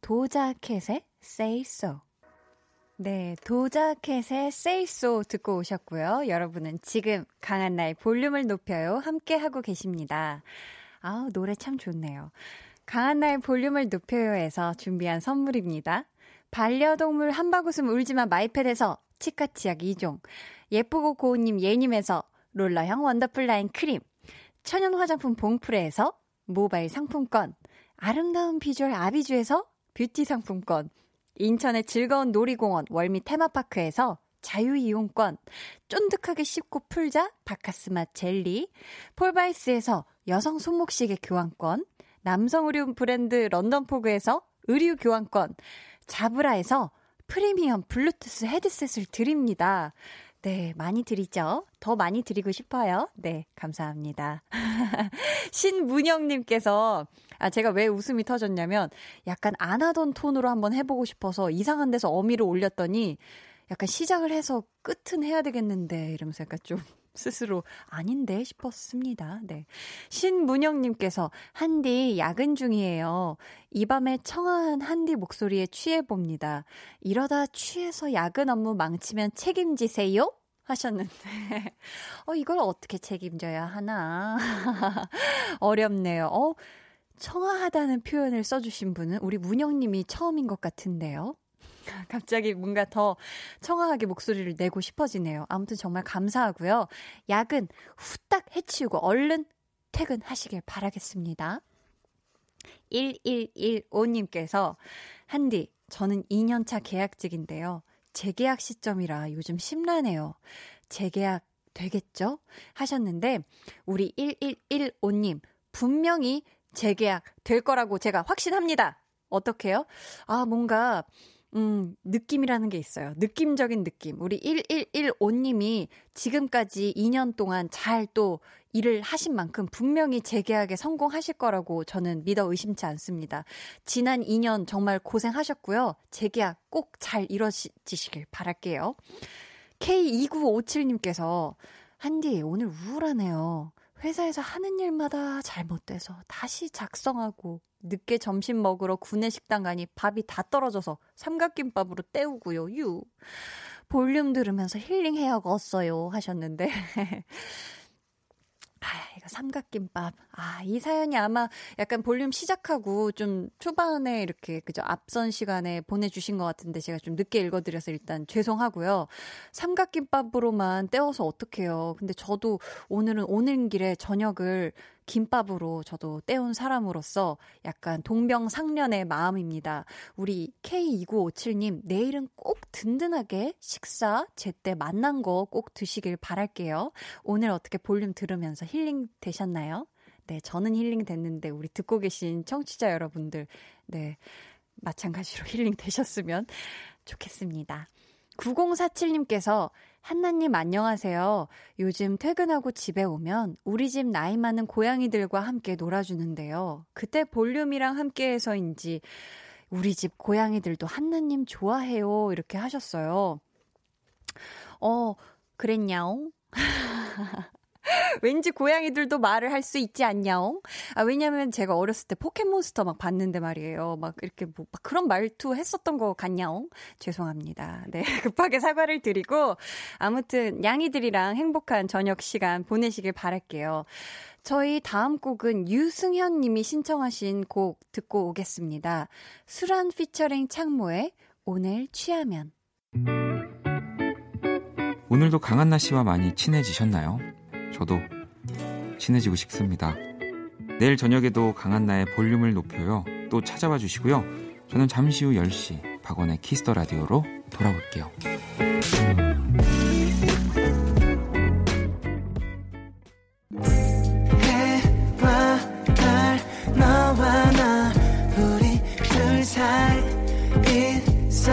도자켓의 Say So. 네, 도자켓의 Say So 듣고 오셨고요. 여러분은 지금 강한 나의 볼륨을 높여요. 함께 하고 계십니다. 아 노래 참 좋네요. 강한나의 볼륨을 높여요에서 준비한 선물입니다. 반려동물 한바구음 울지마 마이패드에서 치카치약 2종, 예쁘고 고운님 예님에서 롤러형 원더풀 라인 크림, 천연 화장품 봉프레에서 모바일 상품권, 아름다운 비주얼 아비주에서 뷰티 상품권, 인천의 즐거운 놀이공원 월미 테마파크에서 자유이용권, 쫀득하게 씹고 풀자 박카스맛 젤리, 폴바이스에서 여성 손목시계 교환권, 남성 의류 브랜드 런던포그에서 의류 교환권, 자브라에서 프리미엄 블루투스 헤드셋을 드립니다. 네, 많이 드리죠? 더 많이 드리고 싶어요. 네, 감사합니다. 신문영님께서, 아, 제가 왜 웃음이 터졌냐면, 약간 안 하던 톤으로 한번 해보고 싶어서 이상한 데서 어미를 올렸더니, 약간 시작을 해서 끝은 해야 되겠는데, 이러면서 약간 좀 스스로 아닌데 싶었습니다. 네. 신문영님께서 한디 야근 중이에요. 이 밤에 청아한 한디 목소리에 취해봅니다. 이러다 취해서 야근 업무 망치면 책임지세요? 하셨는데, 어, 이걸 어떻게 책임져야 하나. 어렵네요. 어, 청아하다는 표현을 써주신 분은 우리 문영님이 처음인 것 같은데요. 갑자기 뭔가 더 청아하게 목소리를 내고 싶어지네요. 아무튼 정말 감사하고요. 야근 후딱 해치우고 얼른 퇴근하시길 바라겠습니다. 1115님께서 한디, 저는 2년차 계약직인데요. 재계약 시점이라 요즘 심란해요. 재계약 되겠죠? 하셨는데, 우리 1115님, 분명히 재계약 될 거라고 제가 확신합니다. 어떻게요? 아, 뭔가, 음, 느낌이라는 게 있어요. 느낌적인 느낌. 우리 1115님이 지금까지 2년 동안 잘 또 일을 하신 만큼 분명히 재계약에 성공하실 거라고 저는 믿어 의심치 않습니다. 지난 2년 정말 고생하셨고요. 재계약 꼭 잘 이뤄지시길 바랄게요. K2957님께서 한디 오늘 우울하네요. 회사에서 하는 일마다 잘못돼서 다시 작성하고 늦게 점심 먹으러 구내 식당 가니 밥이 다 떨어져서 삼각김밥으로 때우고요. 유. 볼륨 들으면서 힐링해야겠어요 하셨는데 이거 삼각김밥. 아, 이 사연이 아마 약간 볼륨 시작하고 좀 초반에 이렇게 그저 앞선 시간에 보내주신 것 같은데 제가 좀 늦게 읽어드려서 일단 죄송하고요. 삼각김밥으로만 때워서 어떡해요. 근데 저도 오늘은 오는 길에 저녁을 김밥으로 저도 때운 사람으로서 약간 동병상련의 마음입니다. 우리 K2957님, 내일은 꼭 든든하게 식사 제때 만난 거 꼭 드시길 바랄게요. 오늘 어떻게 볼륨 들으면서 힐링 되셨나요? 네, 저는 힐링 됐는데 우리 듣고 계신 청취자 여러분들, 네, 마찬가지로 힐링 되셨으면 좋겠습니다. 9047님께서 한나님 안녕하세요. 요즘 퇴근하고 집에 오면 우리 집 나이 많은 고양이들과 함께 놀아주는데요. 그때 볼륨이랑 함께 해서인지 우리 집 고양이들도 한나님 좋아해요. 이렇게 하셨어요. 어, 그랬냐옹? 왠지 고양이들도 말을 할 수 있지 않냐옹? 아, 왜냐면 제가 어렸을 때 포켓몬스터 막 봤는데 말이에요. 막 이렇게 뭐, 막 그런 말투 했었던 거 같냐옹? 죄송합니다. 네. 급하게 사과를 드리고, 아무튼 양이들이랑 행복한 저녁 시간 보내시길 바랄게요. 저희 다음 곡은 유승현 님이 신청하신 곡 듣고 오겠습니다. 수란 피처링 창모의 오늘 취하면. 오늘도 강한나 씨와 많이 친해지셨나요? 저도 친해지고 싶습니다. 내일 저녁에도 강한나의 볼륨을 높여요. 또 찾아와 주시고요. 저는 잠시 후 10시 박원의 키스 더 라디오로 돌아올게요. 너와 나 우리 둘 사이 있어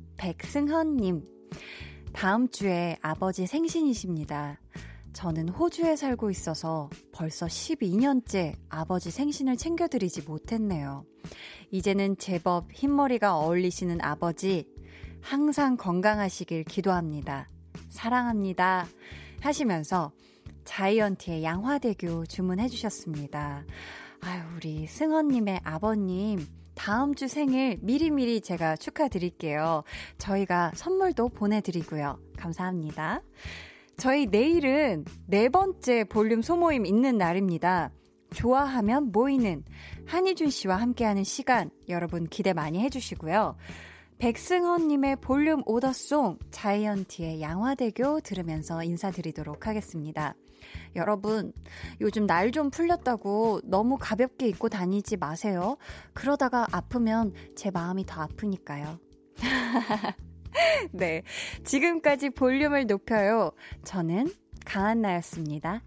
백승헌님. 다음 주에 아버지 생신이십니다. 저는 호주에 살고 있어서 벌써 12년째 아버지 생신을 챙겨드리지 못했네요. 이제는 제법 흰머리가 어울리시는 아버지, 항상 건강하시길 기도합니다. 사랑합니다. 하시면서 자이언티의 양화대교 주문해 주셨습니다. 아유, 우리 승헌님의 아버님, 다음 주 생일 미리미리 제가 축하드릴게요. 저희가 선물도 보내드리고요. 감사합니다. 저희 내일은 네 번째 볼륨 소모임 있는 날입니다. 좋아하면 모이는 한희준 씨와 함께하는 시간 여러분 기대 많이 해주시고요. 백승헌님의 볼륨 오더송 자이언티의 양화대교 들으면서 인사드리도록 하겠습니다. 여러분, 요즘 날 좀 풀렸다고 너무 가볍게 입고 다니지 마세요. 그러다가 아프면 제 마음이 더 아프니까요. 네. 지금까지 볼륨을 높여요. 저는 강한나였습니다.